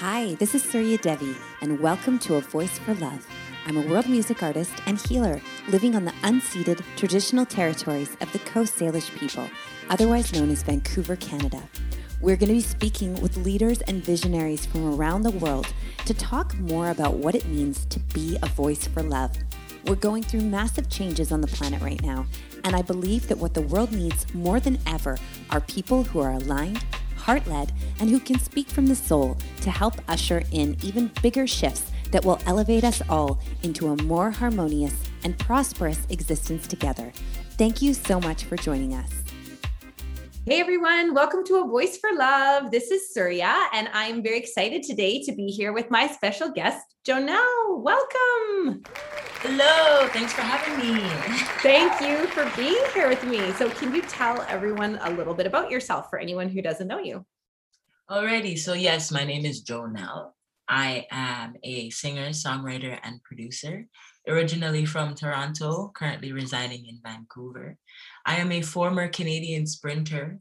Hi, this is Surya Devi, and welcome to A Voice for Love. I'm a world music artist and healer living on the unceded traditional territories of the Coast Salish people, otherwise known as Vancouver, Canada. We're going to be speaking with leaders and visionaries from around the world to talk more about what it means to be a voice for love. We're going through massive changes on the planet right now, and I believe that what the world needs more than ever are people who are aligned, heart led, and who can speak from the soul to help usher in even bigger shifts that will elevate us all into a more harmonious and prosperous existence together. Thank you so much for joining us. Hey everyone, welcome to A Voice for Love. This is Surya, and I'm very excited today to be here with my special guest, Jonelle. Welcome. Hello, thanks for having me. Thank you for being here with me. So, can you tell everyone a little bit about yourself for anyone who doesn't know you? Alrighty, so yes, my name is Jonelle. I am a singer, songwriter, and producer, originally from Toronto, currently residing in Vancouver. I am a former Canadian sprinter.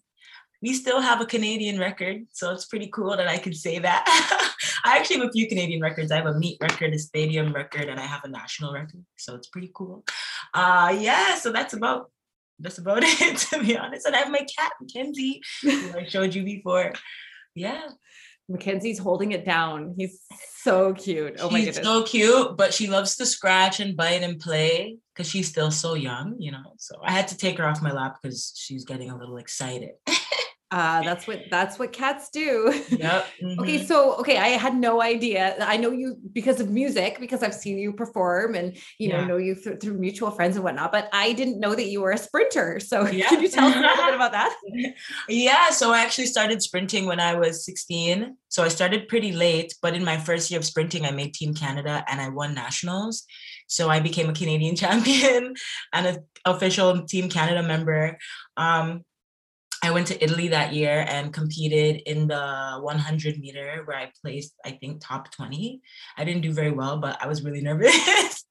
We still have a Canadian record, so it's pretty cool that I can say that. I actually have a few Canadian records. I have a meet record, a stadium record, and I have a national record. So it's pretty cool. Uh yeah, so that's about that's about it to be honest. And I have my cat, Mackenzie, who I showed you before. Yeah. Mackenzie's holding it down. He's so cute. Oh my she's goodness. so cute, but she loves to scratch and bite and play because she's still so young, you know. So I had to take her off my lap because she's getting a little excited. Uh, that's what that's what cats do. yep. Okay, mhm. so okay, I had no idea. I know you because of music, because I've seen you perform, and you know Yeah. know you through, through mutual friends and whatnot. But I didn't know that you were a sprinter. So Yeah. can you tell us a little bit about that? Yeah, so I actually started sprinting when I was 16. So I started pretty late, but in my first year of sprinting, I made Team Canada and I won nationals. So I became a Canadian champion and an official Team Canada member. Um, I went to Italy that year and competed in the 100 meter where I placed, I think, top 20. I didn't do very well, but I was really nervous.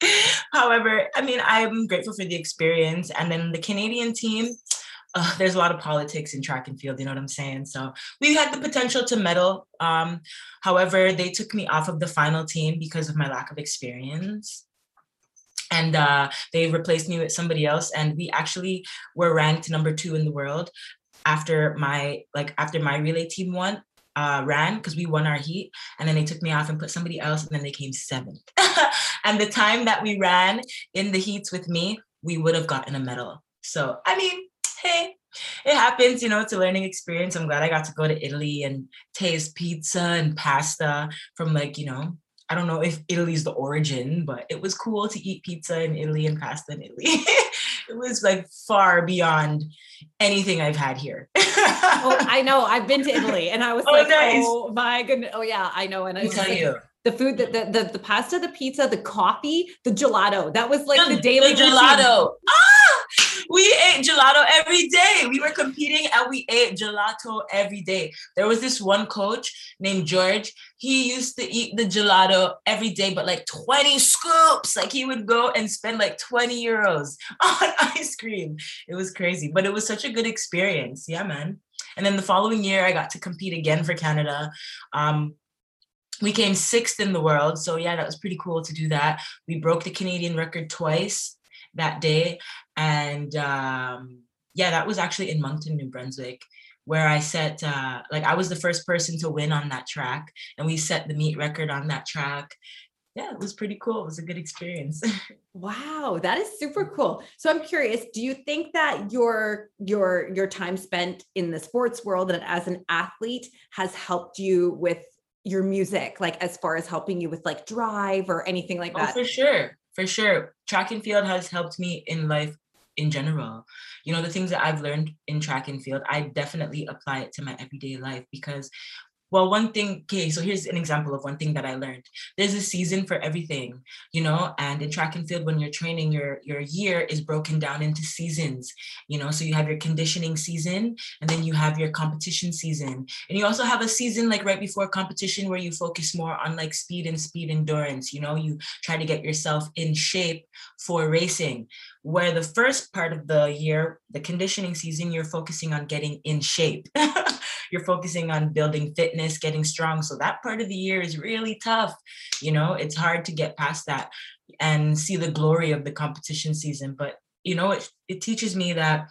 However, I mean, I'm grateful for the experience. And then the Canadian team, uh, there's a lot of politics in track and field, you know what I'm saying? So we had the potential to medal. Um, however, they took me off of the final team because of my lack of experience. And uh, they replaced me with somebody else. And we actually were ranked number two in the world after my like after my relay team won uh, ran because we won our heat and then they took me off and put somebody else and then they came seventh. And the time that we ran in the heats with me we would have gotten a medal. So i mean hey it happens you know it's a learning experience. I'm glad i got to go to italy and taste pizza and pasta from like you know I don't know if Italy's the origin, but it was cool to eat pizza in Italy and pasta in Italy. it was like far beyond anything I've had here. Oh, I know. I've been to Italy, and I was Oh, like, nice. oh my goodness. Oh yeah, I know. And I Let me was tell like, you, the food, the, the the the pasta, the pizza, the coffee, the gelato. That was like the the daily routine. gelato. Ah, we ate gelato every day. We were competing and we ate gelato every day. There was this one coach named George. He used to eat the gelato every day, but like 20 scoops. Like he would go and spend like 20 euros on ice cream. It was crazy, but it was such a good experience. Yeah, man. And then the following year, I got to compete again for Canada. Um, we came sixth in the world. So, yeah, that was pretty cool to do that. We broke the Canadian record twice that day. And um, yeah, that was actually in Moncton, New Brunswick, where I set, uh, like, I was the first person to win on that track. And we set the meet record on that track. Yeah, it was pretty cool. It was a good experience. Wow, that is super cool. So I'm curious, do you think that your your your time spent in the sports world and as an athlete has helped you with your music, like as far as helping you with like drive or anything like Oh, that? for sure. For sure. Track and field has helped me in life in general. You know, the things that I've learned in track and field, I definitely apply it to my everyday life because, well, one thing, okay, so here's an example of one thing that I learned. There's a season for everything, you know, and in track and field, when you're training, your your year is broken down into seasons, you know, so you have your conditioning season and then you have your competition season. And you also have a season like right before competition where you focus more on like speed and speed endurance, you know, you try to get yourself in shape for racing where the first part of the year, the conditioning season, you're focusing on getting in shape. you're focusing on building fitness, getting strong. So that part of the year is really tough. You know, it's hard to get past that and see the glory of the competition season. But, you know, it, it teaches me that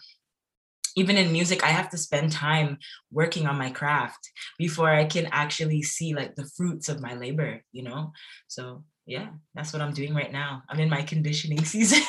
even in music i have to spend time working on my craft before i can actually see like the fruits of my labor you know so yeah that's what i'm doing right now i'm in my conditioning season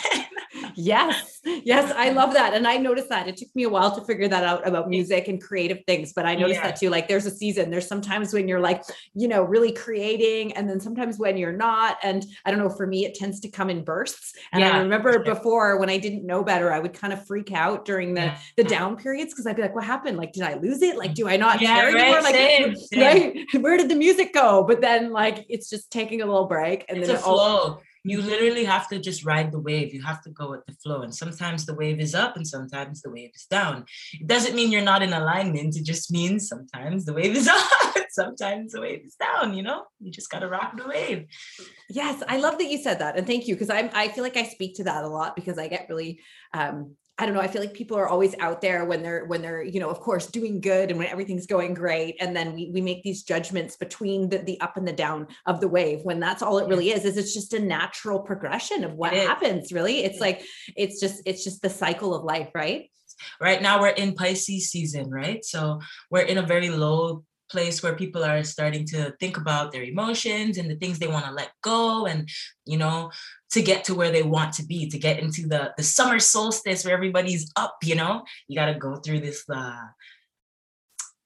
yes yes i love that and i noticed that it took me a while to figure that out about music and creative things but i noticed yeah. that too like there's a season there's sometimes when you're like you know really creating and then sometimes when you're not and i don't know for me it tends to come in bursts and yeah. i remember before when i didn't know better i would kind of freak out during the yeah. the down periods because i'd be like what happened like did i lose it like do i not yeah, care right, anymore like same, same. right where did the music go but then like it's just taking a little break and it's then a flow you literally have to just ride the wave. You have to go with the flow. And sometimes the wave is up and sometimes the wave is down. It doesn't mean you're not in alignment. It just means sometimes the wave is up, sometimes the wave is down, you know? You just gotta rock the wave. Yes, I love that you said that. And thank you. Cause I'm I feel like I speak to that a lot because I get really um I don't know. I feel like people are always out there when they're when they're you know of course doing good and when everything's going great, and then we we make these judgments between the the up and the down of the wave when that's all it really is. Is it's just a natural progression of what happens. Really, it's like it's just it's just the cycle of life, right? Right now we're in Pisces season, right? So we're in a very low place where people are starting to think about their emotions and the things they want to let go and you know to get to where they want to be to get into the the summer solstice where everybody's up you know you got to go through this uh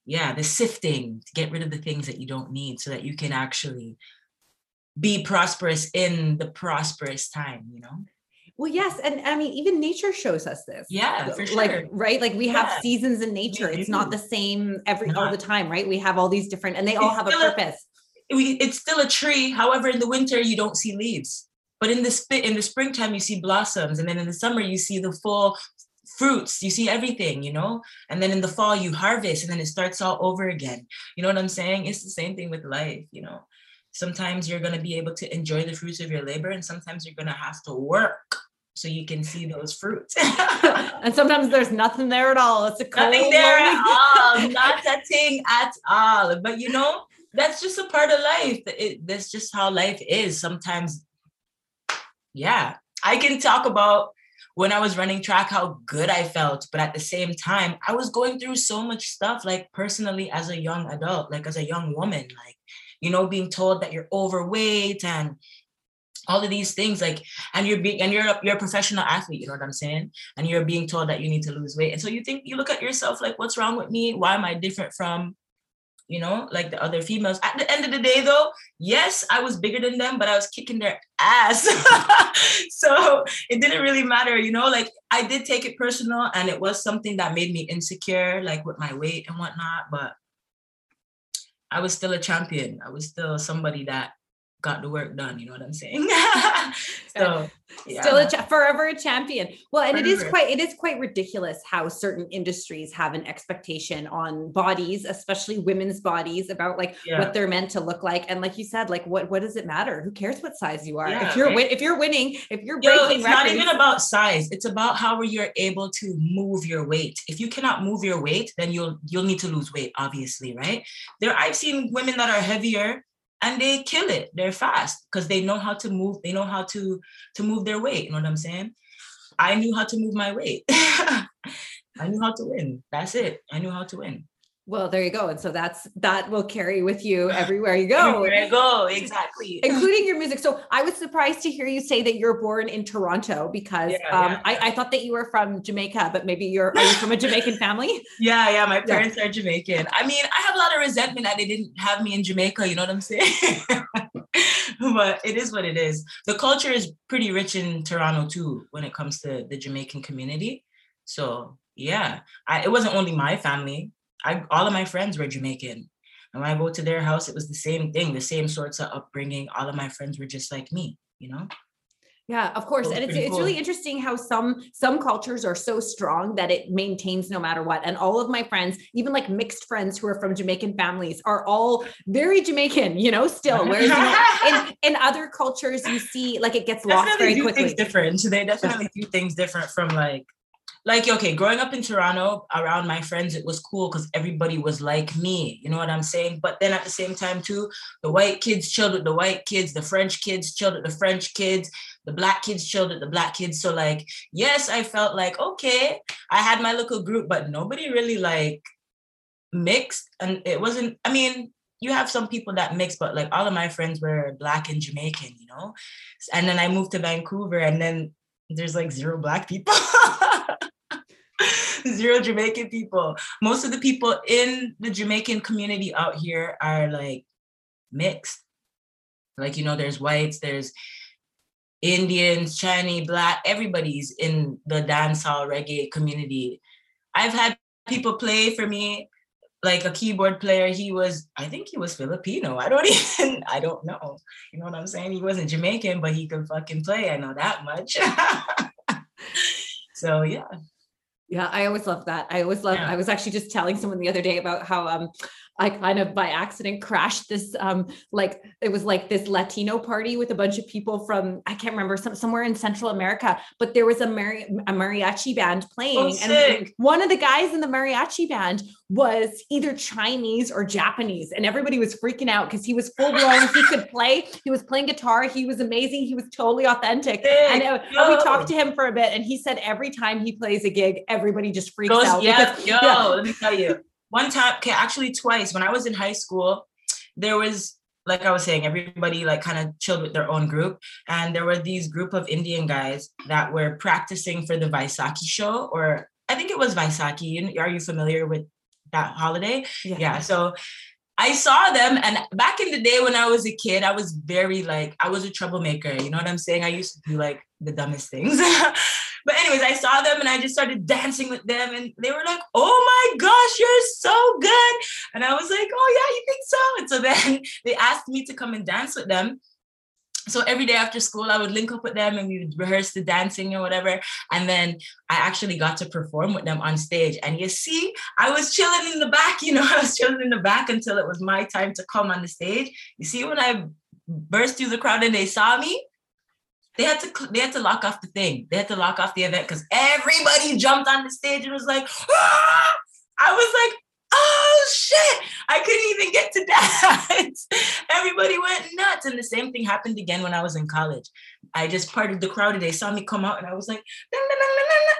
yeah the sifting to get rid of the things that you don't need so that you can actually be prosperous in the prosperous time you know well, yes, and I mean, even nature shows us this. Yeah, for sure. Like, right? Like we yeah. have seasons in nature. It's not the same every not. all the time, right? We have all these different, and they it's all have a purpose. A, it's still a tree. However, in the winter you don't see leaves, but in the spit in the springtime you see blossoms, and then in the summer you see the full fruits. You see everything, you know. And then in the fall you harvest, and then it starts all over again. You know what I'm saying? It's the same thing with life, you know. Sometimes you're going to be able to enjoy the fruits of your labor, and sometimes you're going to have to work so you can see those fruits. and sometimes there's nothing there at all. It's a nothing there at all, not a thing at all. But you know, that's just a part of life. It, that's just how life is. Sometimes, yeah, I can talk about when I was running track how good I felt, but at the same time, I was going through so much stuff, like personally as a young adult, like as a young woman, like you know, being told that you're overweight and all of these things like and you're being and you're a, you're a professional athlete you know what i'm saying? And you're being told that you need to lose weight. And so you think you look at yourself like what's wrong with me? Why am i different from you know like the other females. At the end of the day though yes i was bigger than them but i was kicking their ass. So it didn't really matter you know like i did take it personal and it was something that made me insecure like with my weight and whatnot but i was still a champion. I was still somebody that got the work done. You know what I'm saying? so yeah. still a cha- forever a champion. Well, and forever. it is quite it is quite ridiculous how certain industries have an expectation on bodies, especially women's bodies, about like yeah. what they're meant to look like. And like you said, like what what does it matter? Who cares what size you are? Yeah, if you're right? if you're winning, if you're breaking, Yo, it's records, not even about size. It's about how you're able to move your weight. If you cannot move your weight, then you'll you'll need to lose weight, obviously, right? There, I've seen women that are heavier and they kill it. They're fast because they know how to move. They know how to to move their weight. You know what I'm saying? I knew how to move my weight. I knew how to win. That's it. I knew how to win. Well, there you go. And so that's that will carry with you everywhere you go. Everywhere you go, exactly. Including your music. So I was surprised to hear you say that you're born in Toronto because yeah, um, yeah. I, I, thought that you were from Jamaica, but maybe you're are you from a Jamaican family? Yeah, yeah. My parents yeah. are Jamaican. I mean, I have a lot of resentment that they didn't have me in Jamaica, you know what I'm saying? but it is what it is. The culture is pretty rich in Toronto too when it comes to the Jamaican community. So yeah, I, it wasn't only my family I all of my friends were Jamaican. And when I go to their house, it was the same thing, the same sorts of upbringing. All of my friends were just like me, you know? Yeah, of course. Was And it's it's cool. really interesting how some some cultures are so strong that it maintains no matter what. And all of my friends, even like mixed friends who are from Jamaican families, are all very Jamaican, you know, still. Whereas you know, in, in other cultures, you see like it gets lost definitely very do quickly. things different. They definitely do things different from like, like okay, growing up in Toronto around my friends, it was cool because everybody was like me. You know what I'm saying? But then at the same time too, the white kids chilled with the white kids, the French kids chilled with the French kids, the black kids chilled with the black kids. So like, yes, I felt like okay, I had my little group, but nobody really like mixed, and it wasn't. I mean. You have some people that mix, but like all of my friends were black and Jamaican, you know? and then I moved to Vancouver, and then there's like zero black people, zero Jamaican people. Most of the people in the Jamaican community out here are like mixed. Like, you know, there's whites, there's Indians, Chinese, black, everybody's in the dancehall reggae community. I've had people play for me like a keyboard player he was i think he was filipino i don't even i don't know you know what i'm saying he wasn't jamaican but he could fucking play i know that much so yeah Yeah, I always love that. I always love. Yeah. I was actually just telling someone the other day about how um I kind of by accident crashed this um like it was like this Latino party with a bunch of people from I can't remember some somewhere in Central America, but there was a mari- a mariachi band playing, and Oh, sick. one of the guys in the mariachi band was either Chinese or Japanese, and everybody was freaking out because he was full blown. he could play. He was playing guitar. He was amazing. He was totally authentic. And Sick. uh, we talked to him for a bit, and he said every time he plays a gig, everybody just freaks Goes, out. yeah, because- yo, yeah. let me tell you. One time, okay, actually twice. When I was in high school, there was like I was saying, everybody like kind of chilled with their own group, and there were these group of Indian guys that were practicing for the Vaisakhi show, or I think it was Vaisakhi. Are you familiar with that holiday? yeah so i saw them and back in the day when i was a kid i was very like i was a troublemaker you know what i'm saying i used to do like the dumbest things but anyways i saw them and i just started dancing with them and they were like oh my gosh you're so good. And i was like oh yeah you think so? And so then they asked me to come and dance with them. So every day after school i would link up with them and we would rehearse the dancing or whatever. And then i actually got to perform with them on stage. And you see I was chilling in the back, you know, I was chilling in the back until it was my time to come on the stage. You see, when I burst through the crowd and they saw me, they had to they had to lock off the thing. They had to lock off the event because everybody jumped on the stage and was like, "Ah!" I was like, oh shit, I couldn't even get to dance. everybody went nuts. And the same thing happened again when I was in college. I just parted the crowd and they saw me come out and I was like, "Na, na, na, na, na, na,"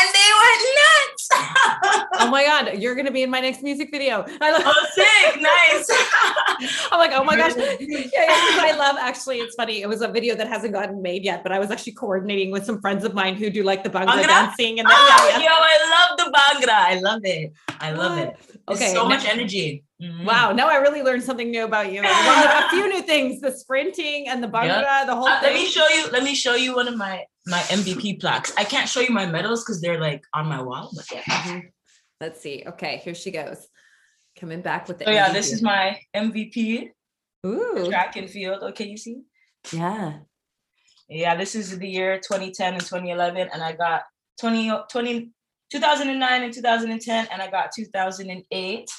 and they went nuts. Oh my god, you're gonna be in my next music video. I love. Oh, sick, nice. I'm like, oh my gosh. Yeah, yeah, I love actually, it's funny. It was a video that hasn't gotten made yet, but I was actually coordinating with some friends of mine who do like the bhangra Bhangra? dancing and Oh, then, yeah, yo, I love the Bhangra. I love it. I love it. It's Okay, so now- much energy. Mhm. Wow, now I really learned something new about you. A few new things: the sprinting and the bhangra, the whole Uh, let me show you. Let me show you one of my my MVP plaques. I can't show you my medals because they're like on my wall. But yeah. Mhm. Let's see. Okay, here she goes. Coming back with the. So yeah, this is my MVP Ooh, track and field. Okay, you see? yeah. Yeah, this is the year 2010 and 2011, and I got 20, 20 2009 and 2010, and I got 2008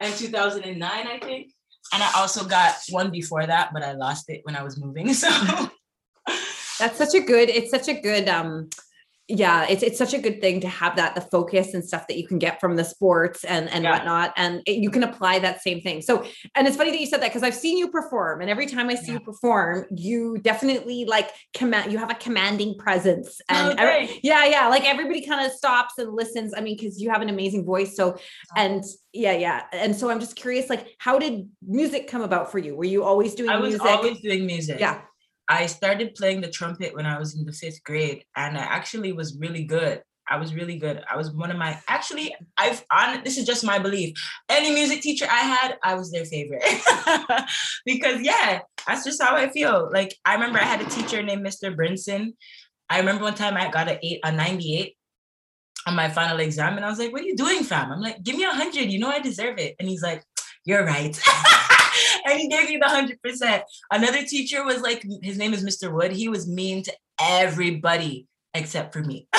and 2009, I think. And I also got one before that, but I lost it when I was moving. So That's such a good. It's such a good. Um, yeah, it's it's such a good thing to have that the focus and stuff that you can get from the sports and and Yeah. whatnot, and it, you can apply that same thing. So, and it's funny that you said that because I've seen you perform, and every time I see Yeah. you perform, you definitely like command. You have a commanding presence, and Oh, every- yeah, yeah, like everybody kind of stops and listens. I mean, because you have an amazing voice. So, and yeah, yeah, and so I'm just curious, like, how did music come about for you? Were you always doing I was music? always doing music. yeah. I started playing the trumpet when I was in the fifth grade, and I actually was really good. I was really good. I was one of my actually. I've on this is just my belief. Any music teacher I had, I was their favorite because yeah, that's just how I feel. Like I remember I had a teacher named Mr. Brinson. I remember one time I got a eight, a ninety-eight on my final exam, and I was like, "What are you doing, fam?" I'm like, "Give me a hundred. You know I deserve it." And he's like, "You're right." and he gave me the hundred percent. Another teacher was like, his name is Mr. Wood. He was mean to everybody except for me.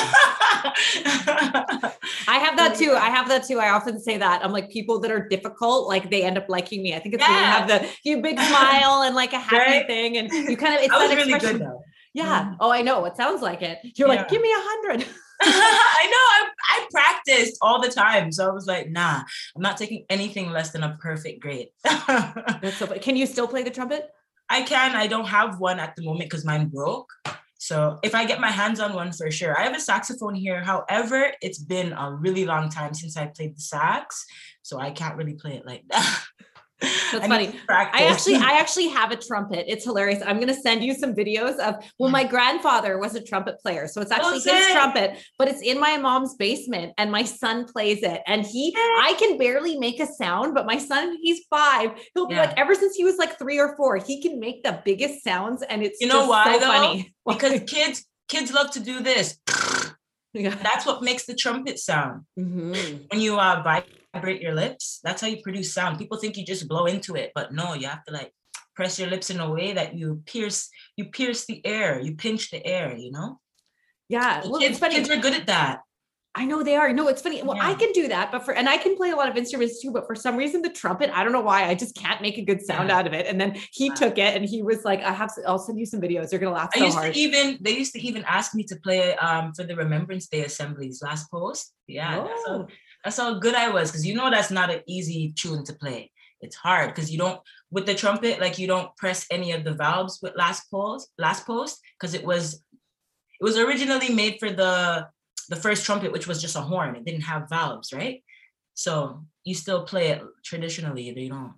I have that too. I have that too. I often say that. I'm like people that are difficult, like they end up liking me. I think it's yeah. when you have the you big smile and like a happy right? thing, and you kind of it's that really expression. Good, yeah. Mm-hmm. Oh, I know. It sounds like it. You're yeah. like, give me a hundred. I know. I, I practiced all the time. So I was like, nah, I'm not taking anything less than a perfect grade. That's so funny. Can you still play the trumpet? I can. I don't have one at the moment because mine broke. So if I get my hands on one for sure. I have a saxophone here. However, it's been a really long time since I played the sax. So I can't really play it like that. That's I funny. I actually, I actually have a trumpet. It's hilarious. I'm going to send you some videos of. Well, my grandfather was a trumpet player, so it's actually his trumpet, but it's in my mom's basement, and my son plays it. And he, I can barely make a sound, but my son, he's five. He'll be yeah. like, ever since he was like three or four, he can make the biggest sounds, and it's you know why so though? Funny. Because kids, kids love to do this. Yeah. That's what makes the trumpet sound. Mm-hmm. When you are uh, vibrate your lips, that's how you produce sound. People think you just blow into it, but no, you have to like press your lips in a way that you pierce, you pierce the air, you pinch the air, you know? Yeah. Well, kids, kids are good at that. I know they are. No, it's funny. Well, yeah. I can do that, but for and I can play a lot of instruments too, but for some reason the trumpet, I don't know why, I just can't make a good sound yeah. out of it. And then he took it and he was like, I have I'll send you some videos. You're gonna laugh so I used hard. to even they used to even ask me to play um for the Remembrance Day assemblies last post. Yeah, oh. That's how good I was because you know that's not an easy tune to play. It's hard because you don't with the trumpet, like you don't press any of the valves with last post, last post, because it was it was originally made for the the first trumpet, which was just a horn, it didn't have valves, right? So you still play it traditionally. You don't.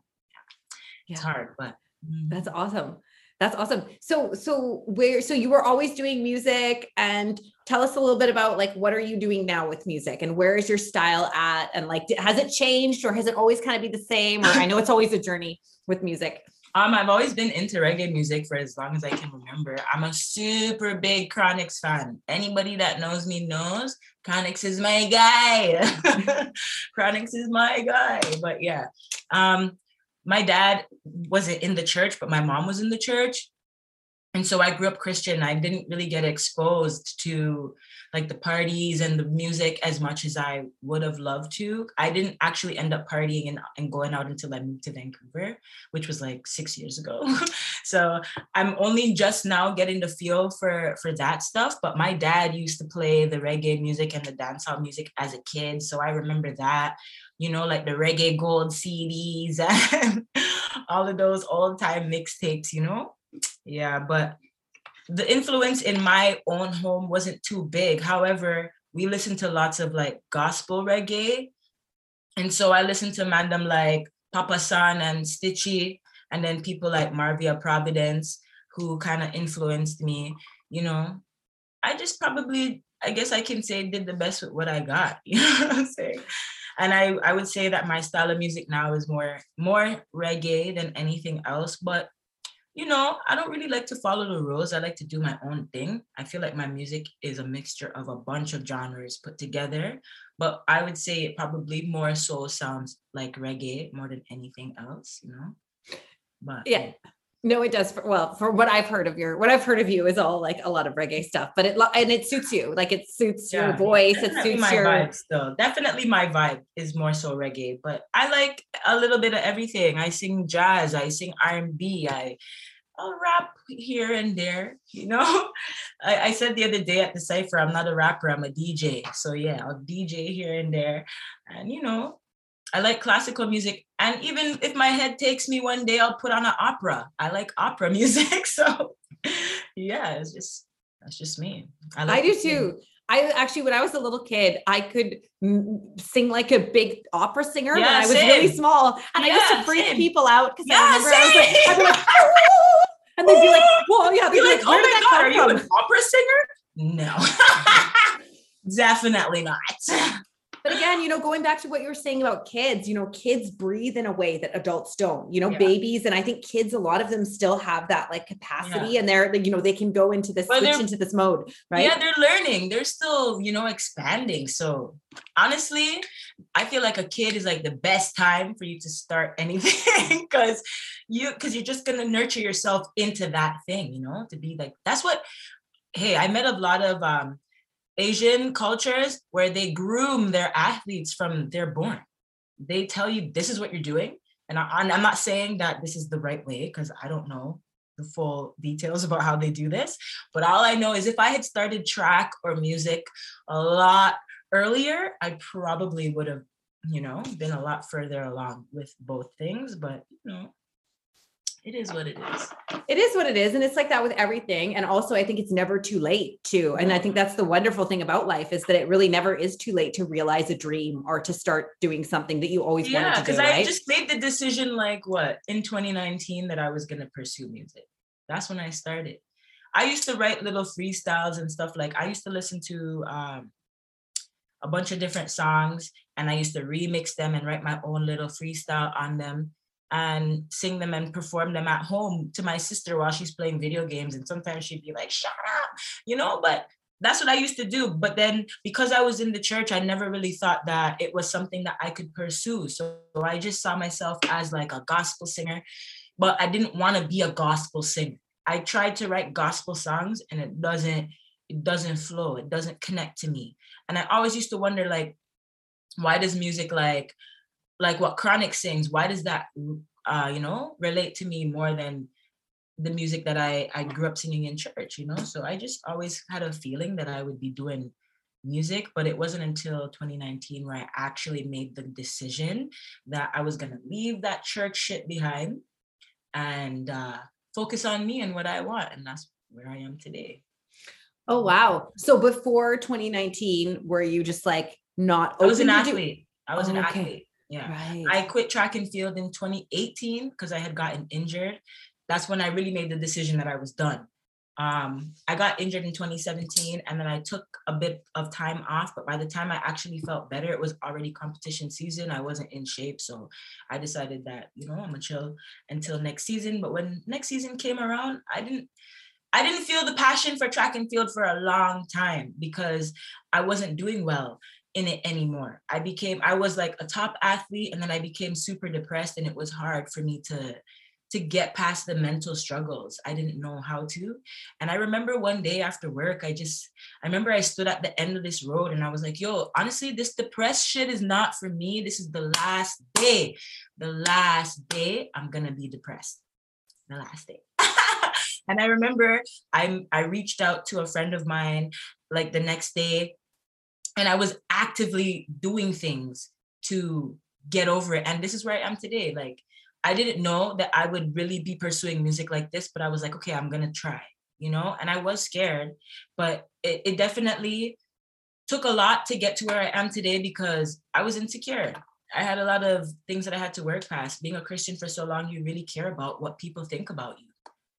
Yeah. It's hard, but mm. that's awesome. That's awesome. So, so where, so you were always doing music and tell us a little bit about like, what are you doing now with music and where is your style at? And like, has it changed or has it always kind of be the same? Or I know it's always a journey with music. Um, I've always been into reggae music for as long as I can remember. I'm a super big Chronixx fan. Anybody that knows me knows Chronixx is my guy. Chronixx is my guy. But yeah, um, my dad wasn't in the church, but my mom was in the church and so I grew up Christian. I didn't really get exposed to like the parties and the music as much as I would have loved to. I didn't actually end up partying and, and going out until I moved to Vancouver, which was like six years ago. so I'm only just now getting the feel for for that stuff. But my dad used to play the reggae music and the dancehall music as a kid, so I remember that. You know, like the reggae gold CDs and all of those old time mixtapes. You know yeah, but the influence in my own home wasn't too big. However, we listened to lots of like gospel reggae. And so I listened to Mandem like Papa San and Stitchie, and then people like Marvia Providence, who kind of influenced me. You know, I just probably, I guess I can say, did the best with what I got. You know what I'm saying? And I, I would say that my style of music now is more more reggae than anything else. But you know, I don't really like to follow the rules. I like to do my own thing. I feel like my music is a mixture of a bunch of genres put together, but I would say it probably more so sounds like reggae more than anything else, you know? But yeah. No, it does. For, well, for what I've heard of your, what I've heard of you is all like a lot of reggae stuff, but it and it suits you. Like it suits yeah, your voice. It suits my your vibe. Definitely my vibe is more so reggae, but I like a little bit of everything. I sing jazz. I sing R and B. I I'll rap here and there, you know. I, I, said the other day at the cipher, I'm not a rapper, I'm a DJ. So yeah, I'll DJ here and there. And you know, I like classical music. And even if my head takes me one day, I'll put on an opera. I like opera music. So yeah, it's just that's just me. I, like I do too. I actually, when I was a little kid, I could sing like a big opera singer yeah, when I was same. really small, and yeah, I used to freak same. people out because yeah, I remember same. I was like, like, and they'd be like, "Whoa, yeah," they'd be like, oh "Where oh my God, are you an opera singer?" No, definitely not. But again, you know, going back to what you were saying about kids, you know, kids breathe in a way that adults don't, you know, yeah. babies. And I think kids, a lot of them still have that like capacity yeah. and they're like, you know, they can go into this, well, switch into this mode, right? Yeah, they're learning. They're still, you know, expanding. So honestly, I feel like a kid is like the best time for you to start anything because you because you're just gonna nurture yourself into that thing, you know, to be like that's what hey, I met a lot of um, Asian cultures where they groom their athletes from they're born. They tell you this is what you're doing. And I, I'm not saying that this is the right way because I don't know the full details about how they do this. But all I know is if I had started track or music a lot earlier, I probably would have, you know, been a lot further along with both things. But, you know, it is what it is. It is what it is. And it's like that with everything. And also, I think it's never too late, too. And I think that's the wonderful thing about life is that it really never is too late to realize a dream or to start doing something that you always yeah, wanted to do. because Right? I just made the decision, like, what, in 2019, that I was going to pursue music. That's when I started. I used to write little freestyles and stuff. Like, I used to listen to um, a bunch of different songs and I used to remix them and write my own little freestyle on them and sing them and perform them at home to my sister while she's playing video games. And sometimes she'd be like, shut up, you know, but that's what I used to do. But then because I was in the church, I never really thought that it was something that I could pursue. So I just saw myself as like a gospel singer, but I didn't want to be a gospel singer. I tried to write gospel songs and it doesn't, it doesn't flow. It doesn't connect to me. And I always used to wonder like, why does music like like what Chronixx sings why does that uh you know relate to me more than the music that i i grew up singing in church you know so i just always had a feeling that i would be doing music but it wasn't until 2019 where i actually made the decision that i was going to leave that church shit behind and uh focus on me and what i want and that's where i am today oh, wow. So before 2019, were you just like not i was an open to do- athlete i was an Oh, okay. athlete yeah Right. I quit track and field in 2018 because I had gotten injured. That's when I really made the decision that I was done. Um, I got injured in 2017 and then I took a bit of time off, but by the time I actually felt better, it was already competition season. I wasn't in shape. So I decided that, you know, I'm gonna chill until next season. But when next season came around, I didn't I didn't feel the passion for track and field for a long time because I wasn't doing well in it anymore. I became I was like a top athlete and then I became super depressed and it was hard for me to to get past the mental struggles. I didn't know how to. And I remember one day after work, I just I remember I stood at the end of this road and I was like, "Yo, honestly, this depressed shit is not for me. This is the last day. The last day I'm to be depressed." The last day. and I remember I I reached out to a friend of mine like the next day and I was actively doing things to get over it. And this is where I am today. Like, I didn't know that I would really be pursuing music like this, but I was like, okay, I'm gonna try, you know? And I was scared, but it, it definitely took a lot to get to where I am today because I was insecure. I had a lot of things that I had to work past. Being a Christian for so long, you really care about what people think about you.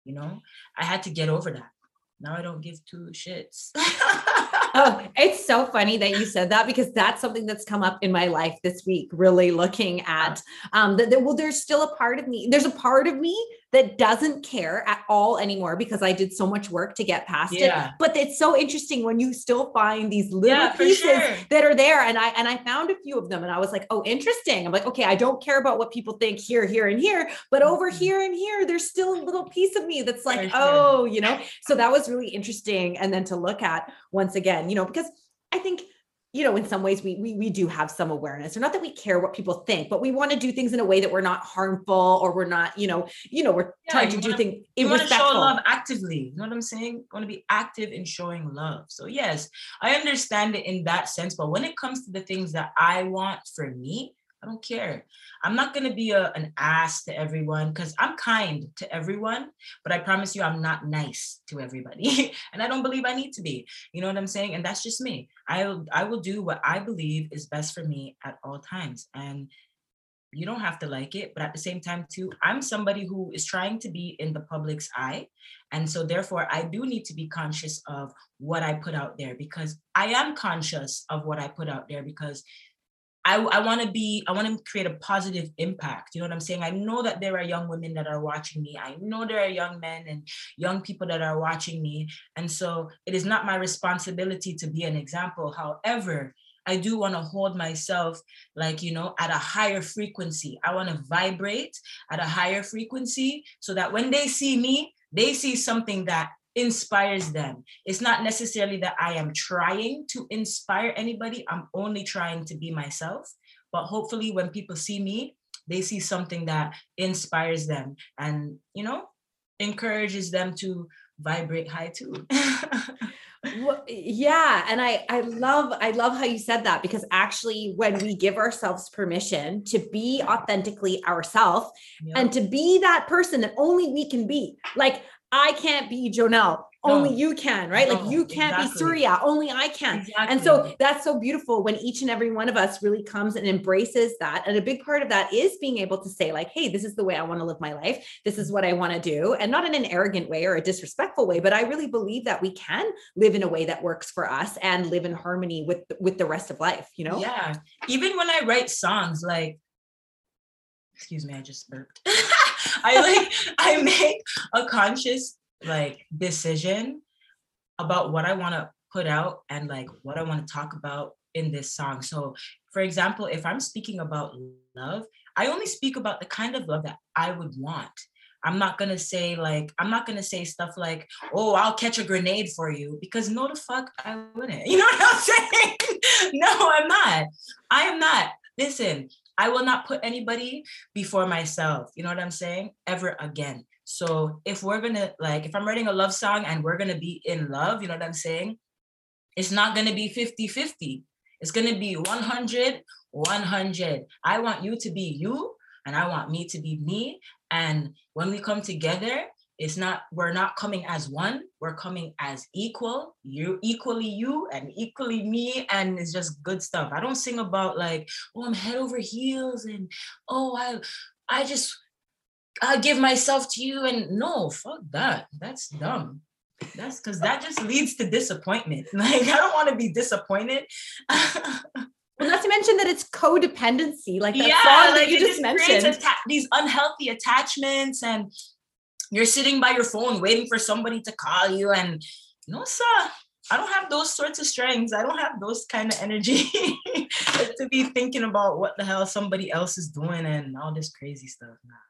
You know, I had to get over that. Now I don't give two shits. Oh, it's so funny that you said that because that's something that's come up in my life this week, really looking at um that, that well, there's still a part of me, there's a part of me that doesn't care at all anymore because I did so much work to get past Yeah. it. But it's so interesting when you still find these little Yeah, pieces sure. that are there. And I and I found a few of them and I was like, oh, interesting. I'm like, okay, I don't care about what people think here, here, and here, but over Mhm. here and here, there's still a little piece of me that's like, sure. oh, you know. So that was really interesting. And then to look at once again, you know, because I think, you know, in some ways we we we do have some awareness, or not that we care what people think, but we want to do things in a way that we're not harmful or we're not, you know, you know, we're Yeah, trying to do wanna- things you want to show love actively. You know what I'm saying? You want to be active in showing love. So yes, I understand it in that sense. But when it comes to the things that I want for me, I don't care. I'm not gonna be a, an ass to everyone because I'm kind to everyone, but I promise you I'm not nice to everybody. and I don't believe I need to be. You know what I'm saying? And that's just me. I I will do what I believe is best for me at all times. And you don't have to like it but at the same time too i'm somebody who is trying to be in the public's eye and so therefore i do need to be conscious of what i put out there because i am conscious of what i put out there because I, I want to be, I want to create a positive impact. You know what I'm saying? I know that there are young women that are watching me. I know there are young men and young people that are watching me. And so it is not my responsibility to be an example. However, I do want to hold myself like, you know, at a higher frequency. I want to vibrate at a higher frequency so that when they see me, they see something that inspires them. It's not necessarily that I am trying to inspire anybody. I'm only trying to be myself. But hopefully, when people see me, they see something that inspires them and, you know, encourages them to vibrate high too. well, yeah and i i love i love how you said that because actually when we give ourselves permission to be authentically ourselves yep. and to be that person that only we can be like i can't be jonelle only you can, right? No, like you can't exactly. be Surya, only I can. Exactly. And so that's so beautiful when each and every one of us really comes and embraces that. And a big part of that is being able to say, like, hey, this is the way I want to live my life. This is what I want to do. And not in an arrogant way or a disrespectful way, but I really believe that we can live in a way that works for us and live in harmony with with the rest of life, you know? Yeah. Even when I write songs, like excuse me, I just burped. I like I make a conscious like decision about what I want to put out and like what I want to talk about in this song. So, for example, if I'm speaking about love, I only speak about the kind of love that I would want. I'm not gonna say like I'm not gonna say stuff like, "Oh, I'll catch a grenade for you," because no, the fuck, I wouldn't. You know what I'm saying? no, I'm not. I am not. Listen, I will not put anybody before myself. You know what I'm saying? Ever again. So if we're gonna like, if I'm writing a love song and we're gonna be in love, you know what I'm saying? It's not gonna be 50-50. It's gonna be 100, 100. I want you to be you and I want me to be me. And when we come together, it's not, we're not coming as one, we're coming as equal. You equally you and equally me. And it's just good stuff. I don't sing about like, oh, I'm head over heels and oh, I I just I give myself to you. And no, fuck that. That's dumb. That's because that just leads to disappointment. Like, I don't want to be disappointed. Well, not to mention that it's codependency, like that yeah, song like that you just, just mentioned. Atta- these unhealthy attachments, and you're sitting by your phone waiting for somebody to call you. And no, sir, I don't have those sorts of strengths. I don't have those kind of energy to be thinking about what the hell somebody else is doing and all this crazy stuff. Nah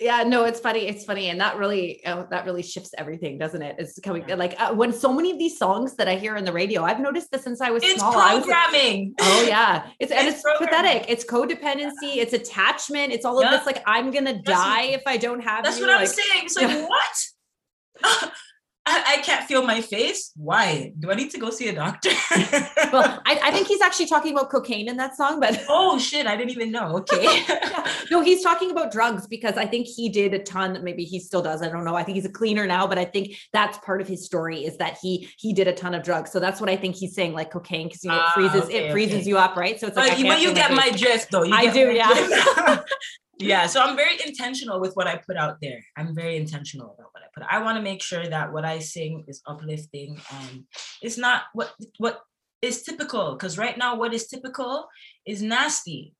yeah no it's funny it's funny and that really oh, that really shifts everything doesn't it it's coming yeah. like uh, when so many of these songs that i hear on the radio i've noticed this since i was it's small programming was, oh yeah it's, it's and it's pathetic it's codependency yeah. it's attachment it's all of this like i'm gonna that's die what, if i don't have it. that's you. what i'm like, saying it's like what I, I, can't feel my face. Why? Do I need to go see a doctor? well, I, I, think he's actually talking about cocaine in that song, but oh shit, I didn't even know. Okay. yeah. No, he's talking about drugs because I think he did a ton. Maybe he still does. I don't know. I think he's a cleaner now, but I think that's part of his story is that he he did a ton of drugs. So that's what I think he's saying, like cocaine, because you know, it ah, freezes okay, it freezes okay. you up, right? So it's like, but, but you get my drift, though. You I do, yeah yeah so i'm very intentional with what i put out there i'm very intentional about what i put i want to make sure that what i sing is uplifting and it's not what what is typical because right now what is typical is nasty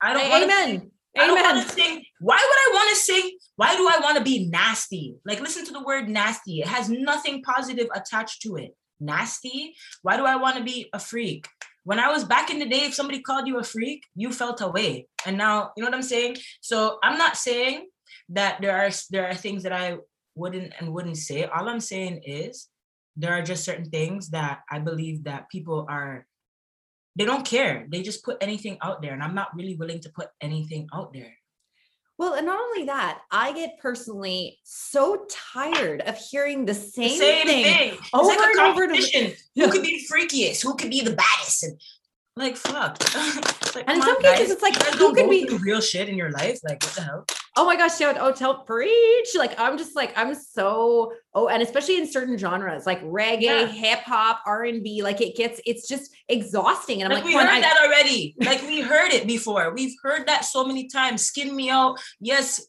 i don't hey, amen I don't want to sing. Why would I want to sing? Why do I want to be nasty? Like, listen to the word nasty. It has nothing positive attached to it. Nasty. Why do I want to be a freak? When I was back in the day, if somebody called you a freak, you felt away. And now, you know what I'm saying? So I'm not saying that there are there are things that I wouldn't and wouldn't say. All I'm saying is there are just certain things that I believe that people are they don't care. They just put anything out there. And I'm not really willing to put anything out there. Well, and not only that, I get personally so tired of hearing the same, the same thing, thing. over like and over. To, who could be freakiest? Who could be the baddest? And like fuck. like, and in some cases, it's like who could be real shit in your life? Like what the hell? Oh my gosh, shout oh tell preach. Like I'm just like I'm so oh, and especially in certain genres like reggae, yeah. hip hop, R and B. Like it gets it's just exhausting. And I'm like, like we heard I- that already. like we heard it before. We've heard that so many times. Skin me out. Yes,